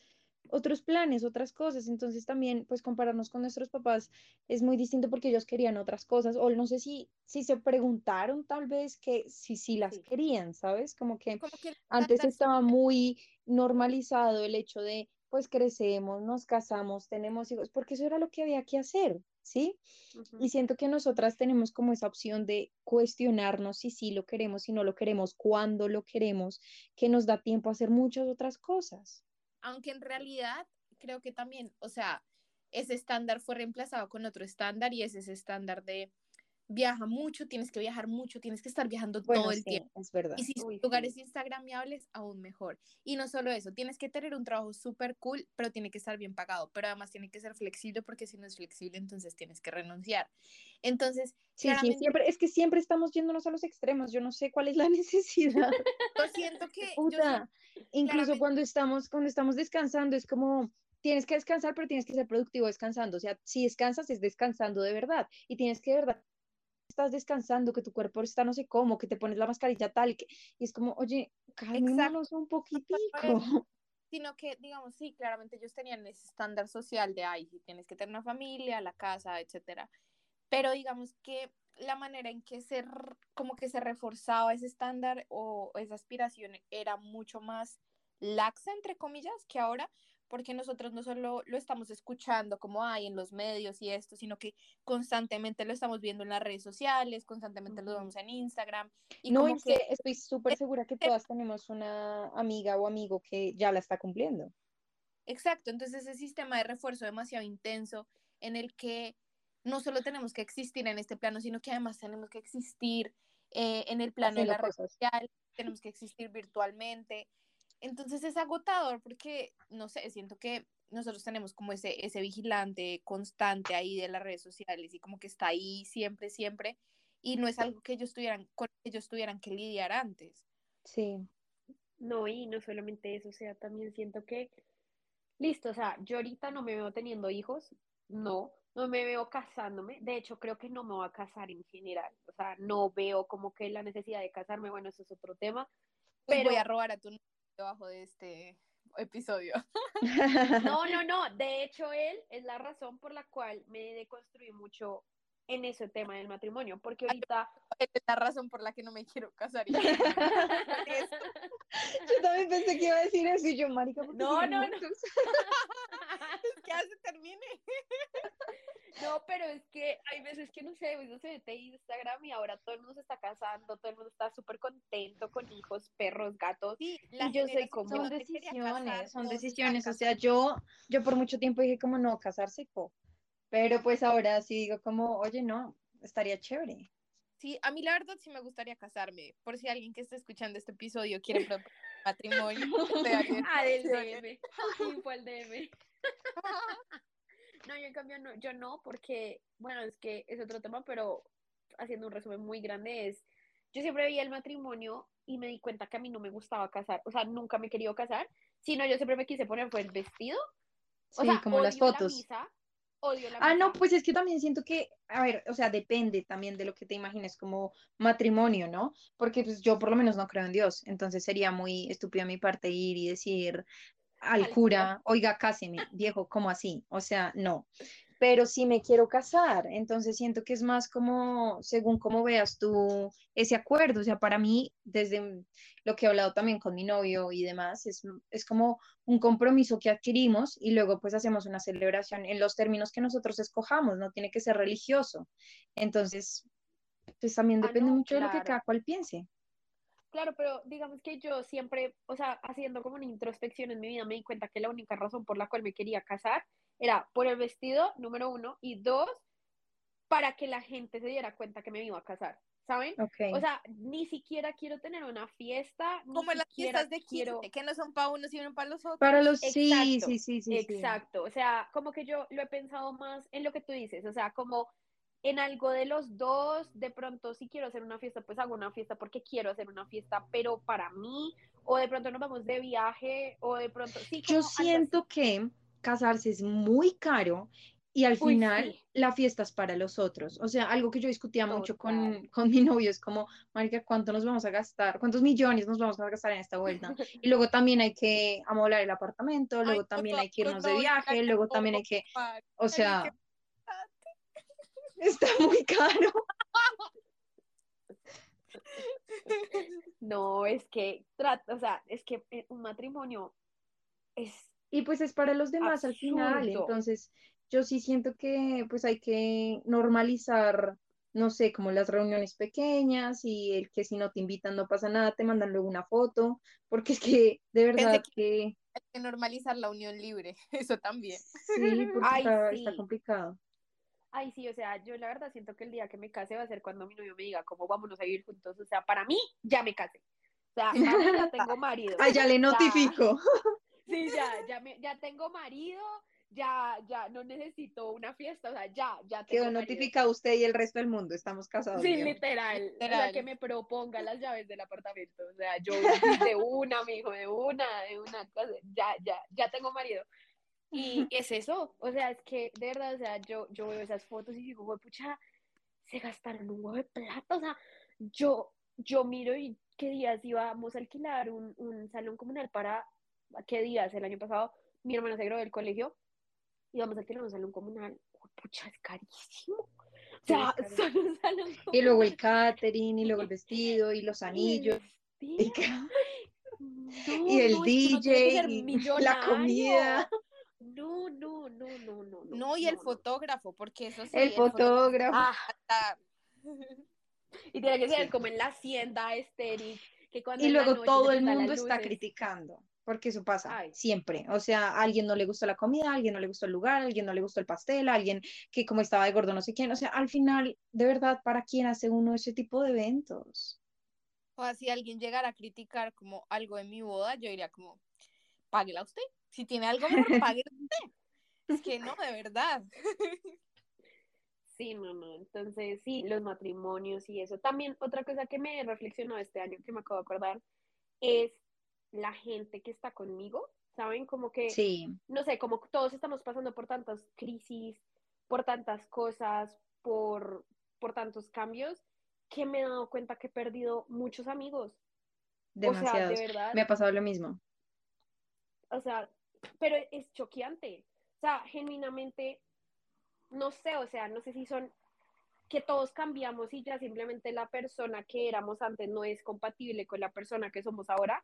otros planes, otras cosas. Entonces también, pues compararnos con nuestros papás es muy distinto porque ellos querían otras cosas. O no sé si, si se preguntaron tal vez que si, si las Sí. querían, ¿sabes? Como que como que el antes estaba muy normalizado el hecho de, pues crecemos, nos casamos, tenemos hijos, porque eso era lo que había que hacer, ¿sí? Y siento que nosotras tenemos como esa opción de cuestionarnos si sí lo queremos, si no lo queremos, cuándo lo queremos, que nos da tiempo a hacer muchas otras cosas. Aunque en realidad creo que también, o sea, ese estándar fue reemplazado con otro estándar y es ese estándar de viaja mucho, tienes que viajar mucho, tienes que estar viajando Bueno, todo el sí, tiempo. es verdad. Y si Uy, sí. lugares instagramiables, aún mejor. Y no solo eso, tienes que tener un trabajo súper cool, pero tiene que estar bien pagado, pero además tiene que ser flexible porque si no es flexible, entonces tienes que renunciar. Entonces, Sí, sí, siempre, es que siempre estamos yéndonos a los extremos. Yo no sé cuál es la necesidad. yo siento que... yo Puta, incluso claramente- cuando estamos, cuando estamos descansando, es como, tienes que descansar, pero tienes que ser productivo descansando. O sea, si descansas, es descansando de verdad. Y tienes que de verdad, estás descansando, que tu cuerpo está no sé cómo, que te pones la mascarilla tal, que, y es como, oye, calmémonos un poquitico. sino que, digamos, sí, claramente ellos tenían ese estándar social de, ay, si tienes que tener una familia, la casa, etcétera. Pero digamos que la manera en que se, como que se reforzaba ese estándar o esa aspiración era mucho más laxa, entre comillas, que ahora, porque nosotros no solo lo estamos escuchando como hay en los medios y esto, sino que constantemente lo estamos viendo en las redes sociales, constantemente lo vemos en Instagram. Y No, como es que que estoy súper segura que todas tenemos una amiga o amigo que ya la está cumpliendo. Exacto, entonces ese sistema de refuerzo demasiado intenso en el que no solo tenemos que existir en este plano, sino que además tenemos que existir eh, en el plano de la red social, tenemos que existir virtualmente. Entonces es agotador porque, no sé, siento que nosotros tenemos como ese, ese vigilante constante ahí de las redes sociales y como que está ahí siempre, siempre, y no es algo que ellos tuvieran, con que ellos tuvieran que lidiar antes. Sí. No, y no solamente eso, o sea, también siento que, listo, o sea, yo ahorita no me veo teniendo hijos, no, no me veo casándome, de hecho creo que no me voy a casar en general, o sea, no veo como que la necesidad de casarme, bueno, eso es otro tema, Pues pero voy a robar a tu debajo de este episodio. no, no, no, de hecho él es la razón por la cual me deconstruí mucho en ese tema del matrimonio, porque ahorita... Es la razón por la que no me quiero casar. Yo también pensé que iba a decir eso y yo, marica, ¿por qué No, no, no. ya se termine. No, pero es que hay veces que no sé, uno se mete Instagram y ahora todo el mundo se está casando, todo el mundo está súper contento con hijos, perros, gatos. Sí, Y yo soy como- Son decisiones, casar, son decisiones. O sea, yo, yo por mucho tiempo dije como no, casarse, po. Pero pues ahora sí digo como, oye, no, estaría chévere. Sí, a mí la verdad sí me gustaría casarme. Por si alguien que esté escuchando este episodio quiere proponer matrimonio. abierta. Ah. DM. Info al DM. No, yo en cambio no, yo no, porque, bueno, es que es otro tema, pero haciendo un resumen muy grande es, yo siempre veía el matrimonio y me di cuenta que a mí no me gustaba casar, o sea, nunca me he querido casar, sino yo siempre me quise poner el vestido, o Sí, sea, como las odio la fotos. misa, odio la Ah, no, misa. pues es que también siento que, a ver, o sea, depende también de lo que te imagines como matrimonio, ¿no? Porque pues yo por lo menos no creo en Dios, entonces sería muy estúpido a mi parte ir y decir al cura, oiga, cáseme, viejo, ¿cómo así? O sea, no. Pero sí me quiero casar, entonces siento que es más como, según cómo veas tú ese acuerdo, o sea, para mí, desde lo que he hablado también con mi novio y demás, es, es como un compromiso que adquirimos y luego pues hacemos una celebración en los términos que nosotros escojamos, no tiene que ser religioso. Entonces, pues también Ah, depende no, mucho de lo que cada cual piense. Claro, pero digamos que yo siempre, o sea, haciendo como una introspección en mi vida, me di cuenta que la única razón por la cual me quería casar era por el vestido, número uno, y dos, para que la gente se diera cuenta que me iba a casar, ¿saben? Ok. O sea, ni siquiera quiero tener una fiesta, ni Como en las fiestas de 15, quiero... que no son para unos, sino para los otros. Para los, Exacto, sí, sí, sí, sí. Exacto, o sea, como que yo lo he pensado más en lo que tú dices, o sea, como en algo de los dos, de pronto si quiero hacer una fiesta, pues hago una fiesta porque quiero hacer una fiesta, pero para mí, o de pronto nos vamos de viaje, o de pronto, sí, Yo siento que casarse es muy caro y al Uy, final sí. la fiesta es para los otros. O sea, algo que yo discutía mucho con, con mi novio es como, marica, ¿cuánto nos vamos a gastar? ¿Cuántos millones nos vamos a gastar en esta vuelta? Y luego también hay que amoblar el apartamento, Ay, luego no, también hay que irnos de viaje, luego también hay que, o Ay, sea, está muy caro. No, es que trata, o sea, es que eh, un matrimonio es Y pues es para los demás al final, entonces yo sí siento que pues hay que normalizar, no sé, como las reuniones pequeñas y el que si no te invitan no pasa nada, te mandan luego una foto, porque es que de verdad que Hay que normalizar la unión libre, eso también. sí, porque Ay, está, complicado. Ay, sí, o sea, yo la verdad siento que el día que me case va a ser cuando mi novio me diga cómo vámonos a vivir juntos. O sea, para mí ya me casé. O sea, para mí ya tengo marido. Ah, ya le notifico. Sí, ya, ya, me, ya tengo marido, ya, ya no necesito una fiesta, o sea, ya, ya tengo Quedó notificado usted y el resto del mundo. Estamos casados. Sí, literal, O sea, que me proponga las llaves del apartamento. O sea, yo de una, mi hijo, de una, de una cosa, ya, ya, ya tengo marido. Y es eso, o sea, es que de verdad, o sea, yo, yo veo esas fotos y digo, "Güey, pucha, se gastaron un huevo de plata, o sea, yo, yo miro y qué días íbamos a alquilar un, un salón comunal para, qué días, el año pasado, mi hermana se graduó del colegio, íbamos a alquilar un salón comunal, pucha, es carísimo. O Sí, sea, solo un salón Y luego el comunal. catering, y luego el vestido, y los anillos, Sí, y, no, y el no, DJ, y la comida, No, no, no, no, no. No, y el no, fotógrafo, porque eso sí, el fotógrafo. Ah, está- y tiene que ser Sí. como en la hacienda estéril, que cuando Y luego todo el mundo está criticando, porque eso pasa Ay. siempre. O sea, a alguien no le gustó la comida, a alguien no le gustó el lugar, a alguien no le gustó el pastel, a alguien que como estaba de gordo no sé quién. O sea, al final, de verdad, ¿para quién hace uno ese tipo de eventos? O sea, si alguien llegara a criticar como algo en mi boda, yo diría como, páguela usted. Si tiene algo mejor, usted. Es que no, de verdad. Sí, no, no. Entonces, sí, los matrimonios y eso. También otra cosa que me he reflexionado este año, que me acabo de acordar, es la gente que está conmigo, ¿saben? Como que, Sí, no sé, como todos estamos pasando por tantas crisis, por tantas cosas, por, por tantos cambios, que me he dado cuenta que he perdido muchos amigos. O sea, demasiados. de verdad. Me ha pasado lo mismo. O sea, pero es choqueante. O sea, genuinamente, no sé, o sea, no sé si son que todos cambiamos y ya simplemente la persona que éramos antes no es compatible con la persona que somos ahora,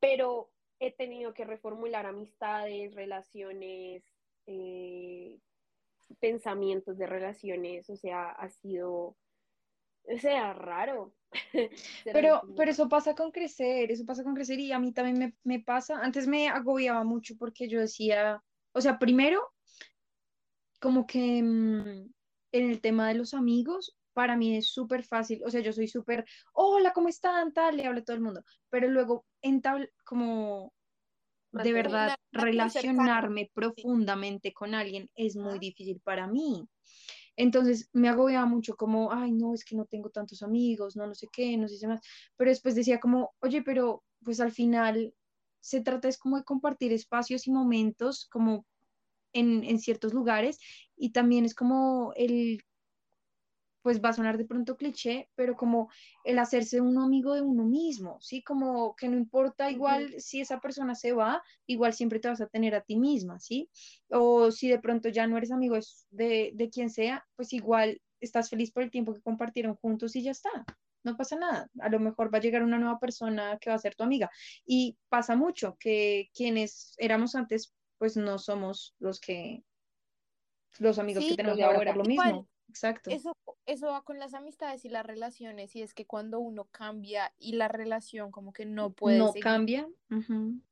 pero he tenido que reformular amistades, relaciones, eh, pensamientos de relaciones, o sea, ha sido, sea, raro. Pero, pero eso pasa con crecer, eso pasa con crecer y a mí también me, me pasa. Antes me agobiaba mucho porque yo decía, o sea, primero, como que mm, en el tema de los amigos, para mí es súper fácil, o sea, yo soy súper, hola, ¿cómo están? Tal, le hablo a todo el mundo, pero luego entabl como de verdad relacionarme profundamente con alguien es muy difícil para mí. Entonces me agobiaba mucho como, ay, no, es que no tengo tantos amigos, no, no sé qué, no sé qué más. Pero después decía como, oye, pero pues al final se trata es como de compartir espacios y momentos como en, en ciertos lugares y también es como el, pues va a sonar de pronto cliché, pero como el hacerse uno amigo de uno mismo, ¿sí? Como que no importa igual si esa persona se va, igual siempre te vas a tener a ti misma, ¿sí? O si de pronto ya no eres amigo de, de quien sea, pues igual estás feliz por el tiempo que compartieron juntos y ya está. No pasa nada. A lo mejor va a llegar una nueva persona que va a ser tu amiga. Y pasa mucho que quienes éramos antes, pues no somos los que, los amigos Sí, que tenemos ahora por lo Igual, mismo. Exacto. Eso, eso va con las amistades y las relaciones, y es que cuando uno cambia y la relación como que no puede no seguir, cambia.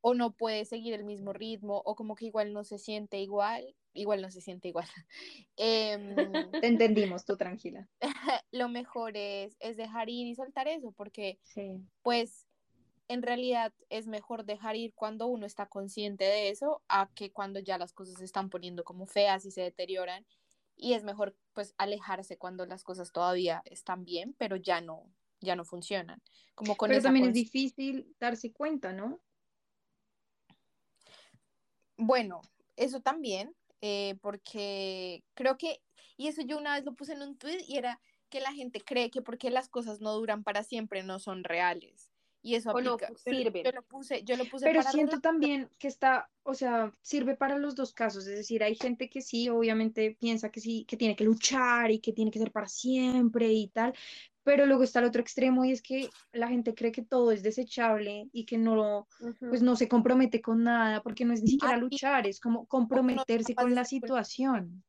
o no puede seguir el mismo ritmo, o como que igual no se siente igual, igual no se siente igual. Em, Te entendimos, tú tranquila. lo mejor es, es dejar ir y soltar eso, porque Sí. pues en realidad es mejor dejar ir cuando uno está consciente de eso a que cuando ya las cosas se están poniendo como feas y se deterioran y es mejor pues alejarse cuando las cosas todavía están bien pero ya no ya no funcionan como con Pero también es difícil darse cuenta, ¿no? bueno eso también eh, porque creo que y eso yo una vez lo puse en un tweet y era que la gente cree que porque las cosas no duran para siempre no son reales y eso O no aplica yo- sirven. yo lo puse yo lo puse Pero para siento también que está, o sea, sirve para los dos casos. Es decir, hay gente que sí, obviamente piensa que sí, que tiene que luchar y que tiene que ser para siempre y tal. Pero luego está el otro extremo y es que la gente cree que todo es desechable y que no, pues no se compromete con nada, porque no es ni siquiera Ah, sí. luchar, es como comprometerse con la situación.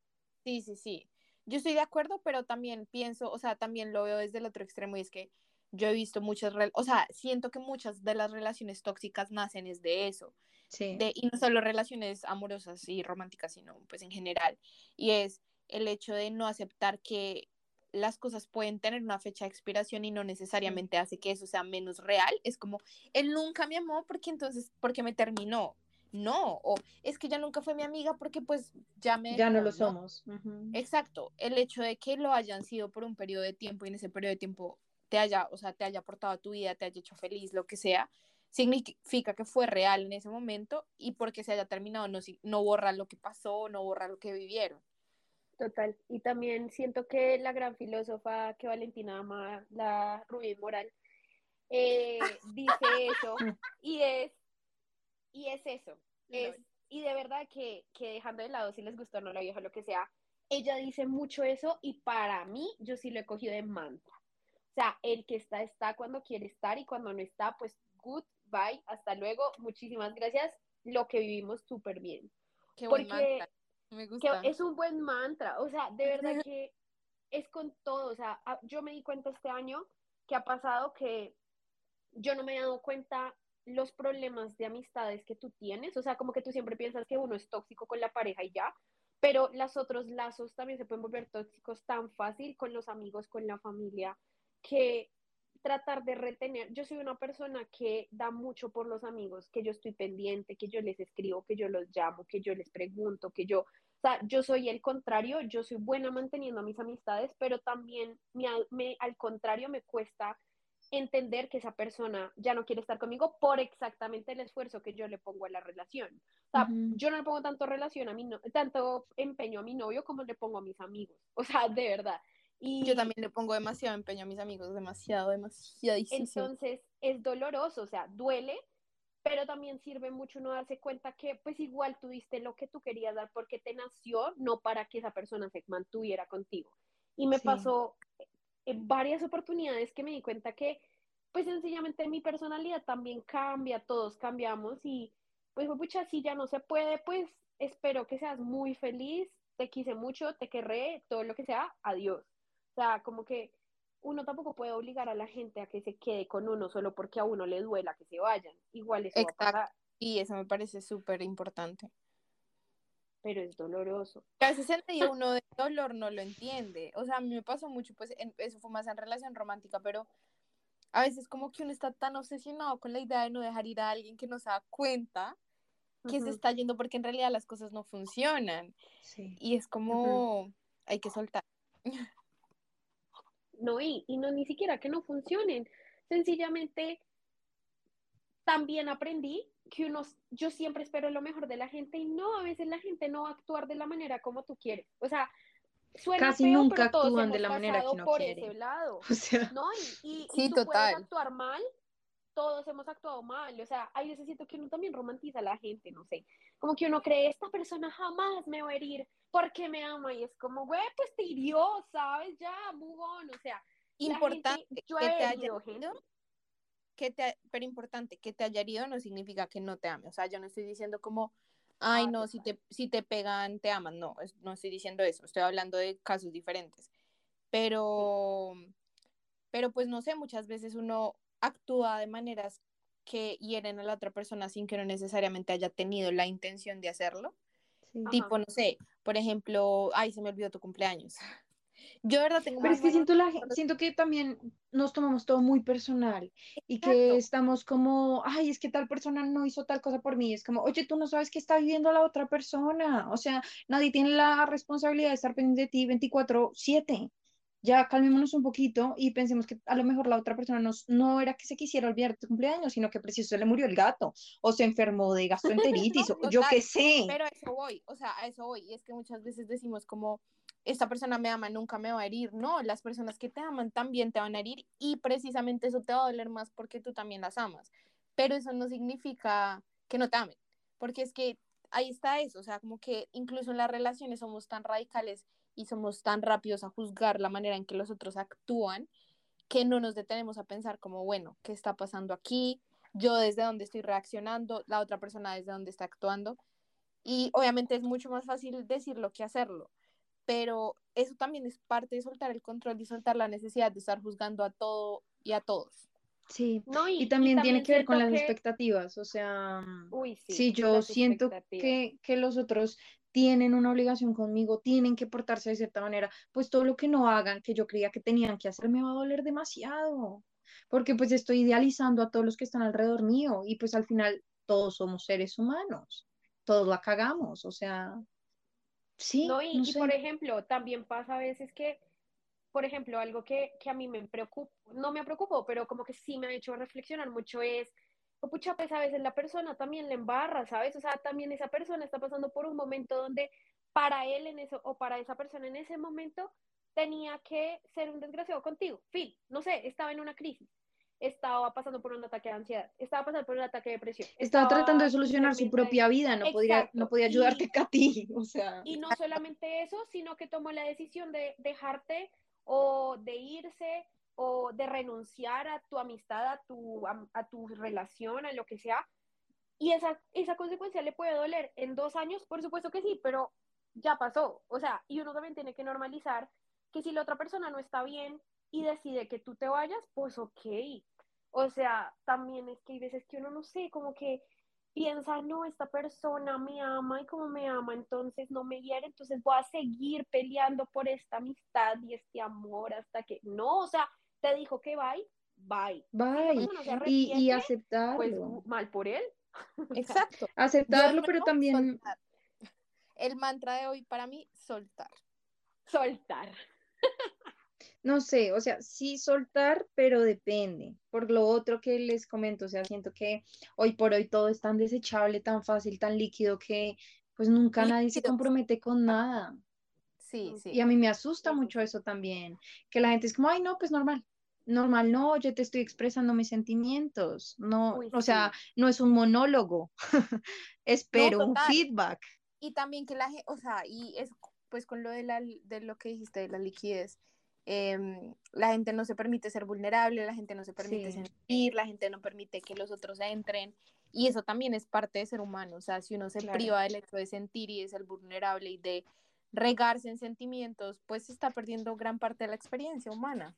Sí, sí, sí. Yo estoy de acuerdo, pero también pienso, o sea, también lo veo desde el otro extremo y es que yo he visto muchas, o sea, siento que muchas de las relaciones tóxicas nacen es de eso, Sí. de, y no solo relaciones amorosas y románticas, sino pues en general. Y es el hecho de no aceptar que las cosas pueden tener una fecha de expiración y no necesariamente hace que eso sea menos real. Es como, él nunca me amó porque entonces, porque me terminó. No, o es que ya nunca fue mi amiga porque pues ya me... Ya no lo somos. Ujú. Exacto, el hecho de que lo hayan sido por un periodo de tiempo y en ese periodo de tiempo te haya, o sea, te haya aportado a tu vida, te haya hecho feliz, lo que sea, significa que fue real en ese momento y porque se haya terminado no, no borra lo que pasó, no borra lo que vivieron. Total. Y también siento que la gran filósofa que Valentina ama, la Rubí Moral, eh, dice eso y es, y es eso. Es, y de verdad que, que dejando de lado si les gustó o no la vieja, lo que sea, ella dice mucho eso y para mí yo sí lo he cogido de mantra. O sea, el que está, está cuando quiere estar y cuando no está, pues good, bye, hasta luego, muchísimas gracias, lo que vivimos súper bien. Qué buen Porque mantra, me que gusta. es un buen mantra, o sea, de verdad que es con todo, o sea, yo me di cuenta este año que ha pasado que yo no me he dado cuenta los problemas de amistades que tú tienes, o sea, como que tú siempre piensas que uno es tóxico con la pareja y ya, pero los otros lazos también se pueden volver tóxicos tan fácil con los amigos, con la familia, que tratar de retener, yo soy una persona que da mucho por los amigos, que yo estoy pendiente, que yo les escribo, que yo los llamo, que yo les pregunto, que yo, o sea, yo soy el contrario, yo soy buena manteniendo a mis amistades, pero también me, me, al contrario me cuesta entender que esa persona ya no quiere estar conmigo por exactamente el esfuerzo que yo le pongo a la relación. O sea, yo no le pongo tanto relación a mi no tanto empeño a mi novio como le pongo a mis amigos. O sea, de verdad. Y Yo también le pongo demasiado empeño a mis amigos, demasiado, demasiadísimo. entonces es doloroso, o sea, duele, pero también sirve mucho uno darse cuenta que pues igual tú diste lo que tú querías dar porque te nació, no para que esa persona se mantuviera contigo. Y me Sí. pasó en varias oportunidades que me di cuenta que pues sencillamente mi personalidad también cambia, todos cambiamos y pues pucha, si ya no se puede, pues espero que seas muy feliz, te quise mucho, te querré, todo lo que sea, adiós. O sea, como que uno tampoco puede obligar a la gente a que se quede con uno solo porque a uno le duela que se vayan. Igual eso va a Exacto. pasar, Y eso me parece súper importante. pero es doloroso. Que a veces el medio uno de dolor no lo entiende. O sea, a mí me pasó mucho, pues en- eso fue más en relación romántica, pero a veces como que uno está tan obsesionado con la idea de no dejar ir a alguien que no se da cuenta que se Ujú. está yendo porque en realidad las cosas no funcionan. Sí. Y es como, hay que soltar. No, y, y no ni siquiera que no funcionen. Sencillamente, también aprendí que uno, yo siempre espero lo mejor de la gente y no, a veces la gente no va a actuar de la manera como tú quieres. O sea, suena Casi feo, nunca pero todos actúan de la manera que pasado uno por quiere. ese lado. O sea, ¿no? Y, y, y Sí, tú total. puedes actuar mal, todos hemos actuado mal, o sea, hay veces siento que uno también romantiza a la gente, no sé, como que uno cree, esta persona jamás me va a herir porque me ama, y es como, güey, pues te hirió, ¿sabes? Ya, move on, o sea, Importante gente- yo que he te haya herido gente, herido, que te, pero importante, que te haya herido no significa que no te ame. O sea, yo no estoy diciendo como, ay, Ah, no, si te, si te pegan, te aman. No, es- no estoy diciendo eso. Estoy hablando de casos diferentes. Pero, pero pues no sé, muchas veces uno actúa de maneras que hieren a la otra persona sin que no necesariamente haya tenido la intención de hacerlo. sí. Ajá. Tipo, no sé, por ejemplo, ay, se me olvidó tu cumpleaños. Yo de verdad tengo Pero es que siento, la, siento que también nos tomamos todo muy personal y que estamos como, ay, es que tal persona no hizo tal cosa por mí. Es como, oye, tú no sabes qué está viviendo la otra persona. O sea, nadie tiene la responsabilidad de estar pendiente de ti 24/7. Ya calmémonos un poquito y pensemos que a lo mejor la otra persona nos, no era que se quisiera olvidar tu cumpleaños, sino que preciso se le murió el gato o se enfermó de gastroenteritis o yo qué sé. Pero a eso voy, o sea, a eso voy. Y es que muchas veces decimos como, esta persona me ama, nunca me va a herir. No, las personas que te aman también te van a herir y precisamente eso te va a doler más porque tú también las amas. Pero eso no significa que no te amen, porque es que ahí está eso, o sea, como que incluso en las relaciones somos tan radicales y somos tan rápidos a juzgar la manera en que los otros actúan que no nos detenemos a pensar como, bueno, ¿qué está pasando aquí? Yo desde dónde estoy reaccionando, la otra persona desde dónde está actuando. Y obviamente es mucho más fácil decirlo que hacerlo, pero eso también es parte de soltar el control y soltar la necesidad de estar juzgando a todo y a todos. Sí. no, y, Y también tiene que ver con las que- expectativas, o sea, Uy, sí, sí, yo siento que, que los otros tienen una obligación conmigo, tienen que portarse de cierta manera, pues todo lo que no hagan, que yo creía que tenían que hacer, me va a doler demasiado, porque pues estoy idealizando a todos los que están alrededor mío y pues al final todos somos seres humanos, todos la cagamos, o sea, sí. No, y, y por ejemplo, también pasa a veces que por ejemplo, algo que, que a mí me preocupa, no me preocupó, pero como que sí me ha hecho reflexionar mucho es, pucha, pues a veces la persona también le embarra, ¿sabes? O sea, también esa persona está pasando por un momento donde para él en eso, o para esa persona en ese momento, tenía que ser un desgraciado contigo. Fin, no sé, estaba en una crisis, estaba pasando por un ataque de ansiedad, estaba pasando por un ataque de depresión. Estaba, tratando de solucionar su propia vida, no podía, no podía ayudarte a ti, o sea. Y no solamente eso, sino que tomó la decisión de dejarte o de irse o de renunciar a tu amistad, a tu, a, tu relación, a lo que sea. Y esa, esa consecuencia le puede doler en dos años, por supuesto que sí, pero ya pasó. O sea, y uno también tiene que normalizar que si la otra persona no está bien y decide que tú te vayas, pues ok. O sea, también es que hay veces que uno no sé, como que piensa, no, esta persona me ama y como me ama, entonces no me hiere, entonces voy a seguir peleando por esta amistad y este amor hasta que, no, o sea, te dijo que bye, bye. Bye. y, y, pues, aceptarlo. Pues mal por él. Exacto. Aceptarlo, pero también... El mantra de hoy para mí, soltar. Soltar. no sé, o sea, sí soltar, pero depende. Por lo otro que les comento, o sea, siento que hoy por hoy todo es tan desechable, tan fácil, tan líquido que pues nunca nadie se compromete con nada. Sí, sí. Y a mí me asusta mucho eso también, que la gente es como, ay, no, pues normal. Normal, no, yo te estoy expresando mis sentimientos, no, o sea, no es un monólogo, espero un feedback. Y también que la gente, o sea, y es pues con lo de, la, de lo que dijiste de la liquidez, Em, la gente no se permite ser vulnerable, la gente no se permite sentir, la gente no permite que los otros entren. Y eso también es parte de ser humano. O sea, si uno se priva del hecho de sentir y de ser vulnerable y de regarse en sentimientos, pues está perdiendo gran parte de la experiencia humana.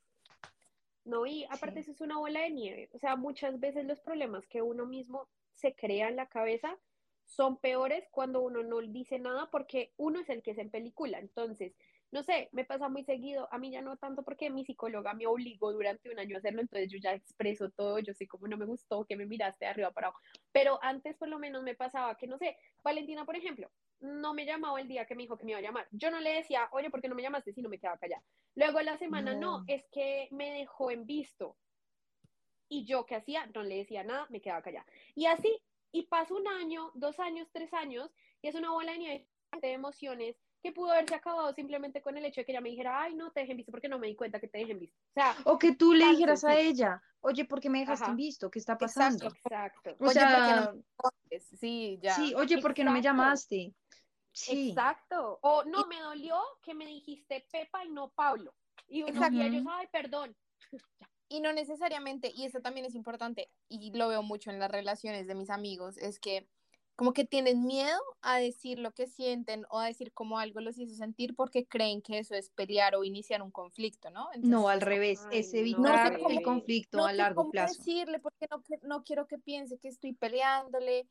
No, y aparte eso es una bola de nieve. O sea, muchas veces los problemas que uno mismo se crea en la cabeza son peores cuando uno no dice nada porque uno es el que es en película. Entonces, no sé, me pasa muy seguido, a mí ya no tanto porque mi psicóloga me obligó durante un año a hacerlo, entonces yo ya expreso todo, yo sé cómo no me gustó, que me miraste de arriba para abajo, pero antes por lo menos me pasaba que, no sé, Valentina, por ejemplo, no me llamaba el día que me dijo que me iba a llamar, yo no le decía, oye, ¿por qué no me llamaste si no me quedaba callada? Luego la semana, no, no es que me dejó en visto, y yo qué hacía, no le decía nada, me quedaba callada. Y así, y pasa un año, dos años, tres años, y es una bola de nieve de emociones que pudo haberse acabado simplemente con el hecho de que ella me dijera, ay, no te dejen visto porque no me di cuenta que te dejen visto. O, sea, o que tú le dijeras a ella, oye, ¿por qué me dejaste visto? ¿Qué está pasando? Exacto. O sea, sí, ya. Sí, oye, ¿por qué no me llamaste? Sí. Exacto. O no, me dolió que me dijiste Pepa y no Pablo. Y uno Exacto. y ellos, ay, perdón. y no necesariamente, y eso también es importante, y lo veo mucho en las relaciones de mis amigos, es que como que tienen miedo a decir lo que sienten o a decir cómo algo los hizo sentir porque creen que eso es pelear o iniciar un conflicto, ¿no? no, al revés, es evitar el conflicto a largo cómo plazo. decirle porque no, no quiero que piense que estoy peleándole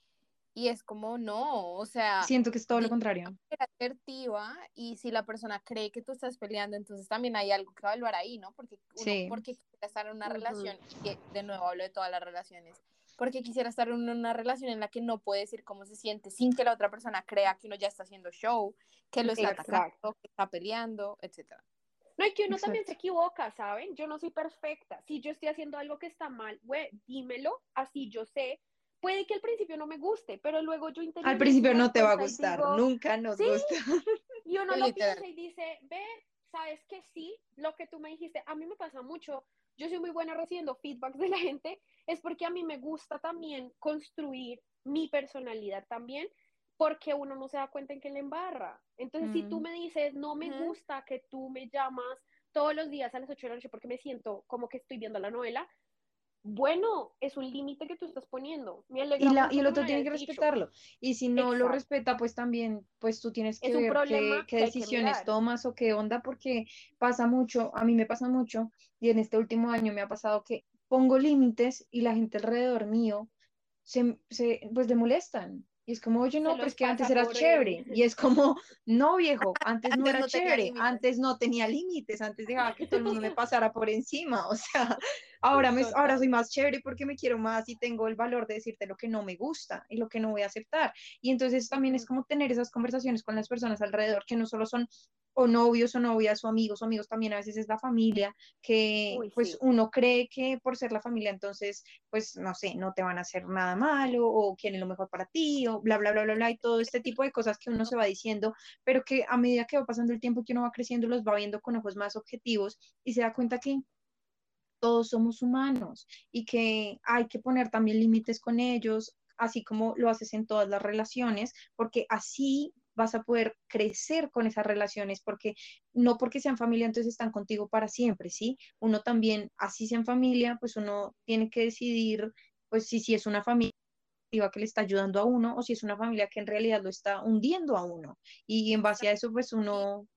y es como no, o sea, siento que es todo lo contrario. asertiva y si la persona cree que tú estás peleando, entonces también hay algo que evaluar ahí, ¿no? Porque uno, sí. porque estar en una relación, que de nuevo hablo de todas las relaciones porque quisiera estar en una relación en la que no puede decir cómo se siente sin que la otra persona crea que uno ya está haciendo show, que lo está atacando, que está peleando, etcétera. No, y que uno también se equivoca, ¿saben? Yo no soy perfecta. Si yo estoy haciendo algo que está mal, güey, dímelo, así yo sé. Puede que al principio no me guste, pero luego yo intento. Al principio no te va a gustar, nunca nos gusta. Y uno lo piensa y dice, ve, sabes que sí, lo que tú me dijiste, a mí me pasa mucho yo soy muy buena recibiendo feedback de la gente, es porque a mí me gusta también construir mi personalidad también, porque uno no se da cuenta en que le embarra. Entonces, si tú mm. me dices, no me gusta que tú me llamas todos los días a las 8 de la noche porque me siento como que estoy viendo la novela, bueno, es un límite que tú estás poniendo. y, el otro tiene que respetarlo. Y si no lo respeta, pues también, pues tú tienes que ver qué, decisiones tomas o qué onda, porque pasa mucho, a mí me pasa mucho, y en este último año me ha pasado que pongo límites y la gente alrededor mío se, se pues le molestan. Y es como, oye, no, pero es que antes el- chévere. Y es como, no, viejo, antes no era no chévere, antes no tenía límites, antes dejaba que todo el mundo me pasara por encima. O sea, ahora, me, ahora soy más chévere porque me quiero más y tengo el valor de decirte lo que no me gusta y lo que no voy a aceptar. Y entonces también es como tener esas conversaciones con las personas alrededor, que no solo son o novios o novias o amigos o amigos, también a veces es la familia, que Uy, pues sí. uno cree que por ser la familia, entonces, pues no sé, no te van a hacer nada malo o quieren lo mejor para ti o bla, bla, bla, bla, bla, y todo este tipo de cosas que uno se va diciendo, pero que a medida que va pasando el tiempo que uno va creciendo, los va viendo con ojos más objetivos y se da cuenta que todos somos humanos y que hay que poner también límites con ellos, así como lo haces en todas las relaciones, porque así vas a poder crecer con esas relaciones, porque no porque sean familia, entonces están contigo para siempre, ¿sí? Uno también, así sean familia, pues uno tiene que decidir, pues si, si es una familia que le está ayudando a uno o si es una familia que en realidad lo está hundiendo a uno. Y en base a eso, pues uno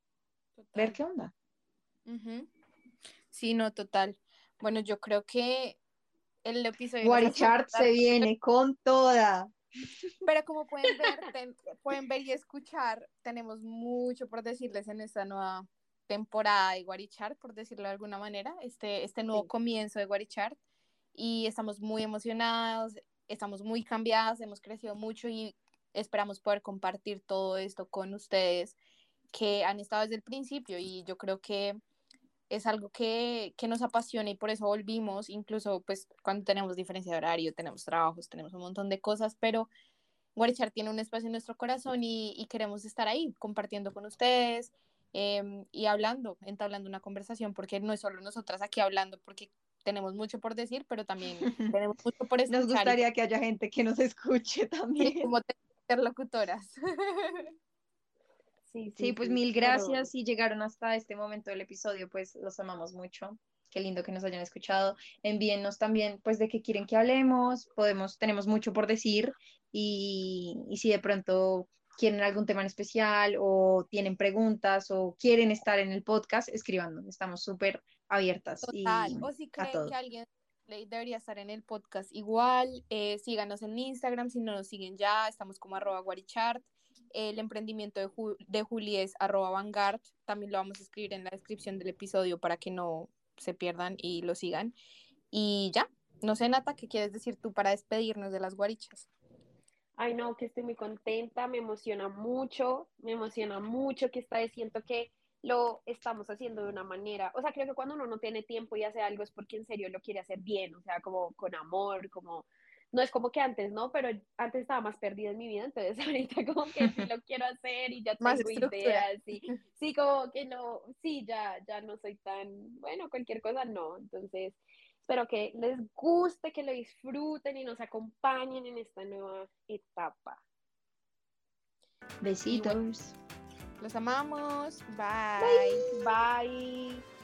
ver qué onda. Ujú. Sí, no, total. Bueno, yo creo que el episodio... se viene con toda. Pero como pueden ver, ten- pueden ver y escuchar, tenemos mucho por decirles en esta nueva temporada de Guarichart, por decirlo de alguna manera, este, este nuevo Sí. comienzo de Guarichart. Y estamos muy emocionados, estamos muy cambiadas, hemos crecido mucho y esperamos poder compartir todo esto con ustedes que han estado desde el principio. Y yo creo que es algo que, que nos apasiona y por eso volvimos, incluso pues cuando tenemos diferencia de horario, tenemos trabajos, tenemos un montón de cosas, pero Guarichar tiene un espacio en nuestro corazón y, y queremos estar ahí compartiendo con ustedes eh, y hablando, entablando una conversación, porque no es solo nosotras aquí hablando, porque tenemos mucho por decir, pero también tenemos mucho por escuchar. Nos gustaría que haya gente que nos escuche también. como interlocutoras. Sí, Sí, pues sí, mil pero- gracias si llegaron hasta este momento del episodio, pues los amamos mucho. Qué lindo que nos hayan escuchado. Envíennos también, pues, de qué quieren que hablemos. Podemos, tenemos mucho por decir y, y si de pronto quieren algún tema en especial o tienen preguntas o quieren estar en el podcast, escribando. Estamos súper abiertas y Total. O si creen que alguien debería estar en el podcast igual, eh, síganos en Instagram, si no nos siguen ya, estamos como arroba guarichart. El emprendimiento de, Ju- de Juli es arroba vanguard, también lo vamos a escribir en la descripción del episodio para que no se pierdan y lo sigan. Y ya, no sé, Nata, ¿qué quieres decir tú para despedirnos de las guarichas? Ay, no, que estoy muy contenta, me emociona mucho, me emociona mucho que esta siento que lo estamos haciendo de una manera, o sea, creo que cuando uno no tiene tiempo y hace algo es porque en serio lo quiere hacer bien, o sea, como con amor, como, no es como que antes, ¿no? Pero antes estaba más perdida en mi vida, entonces ahorita como que sí lo quiero hacer y ya Más tengo estructura. ideas y sí, como que no, sí, ya, ya no soy tan, bueno, cualquier cosa no, entonces espero que les guste, que lo disfruten y nos acompañen en esta nueva etapa. Besitos. Los amamos. Bye. Bye.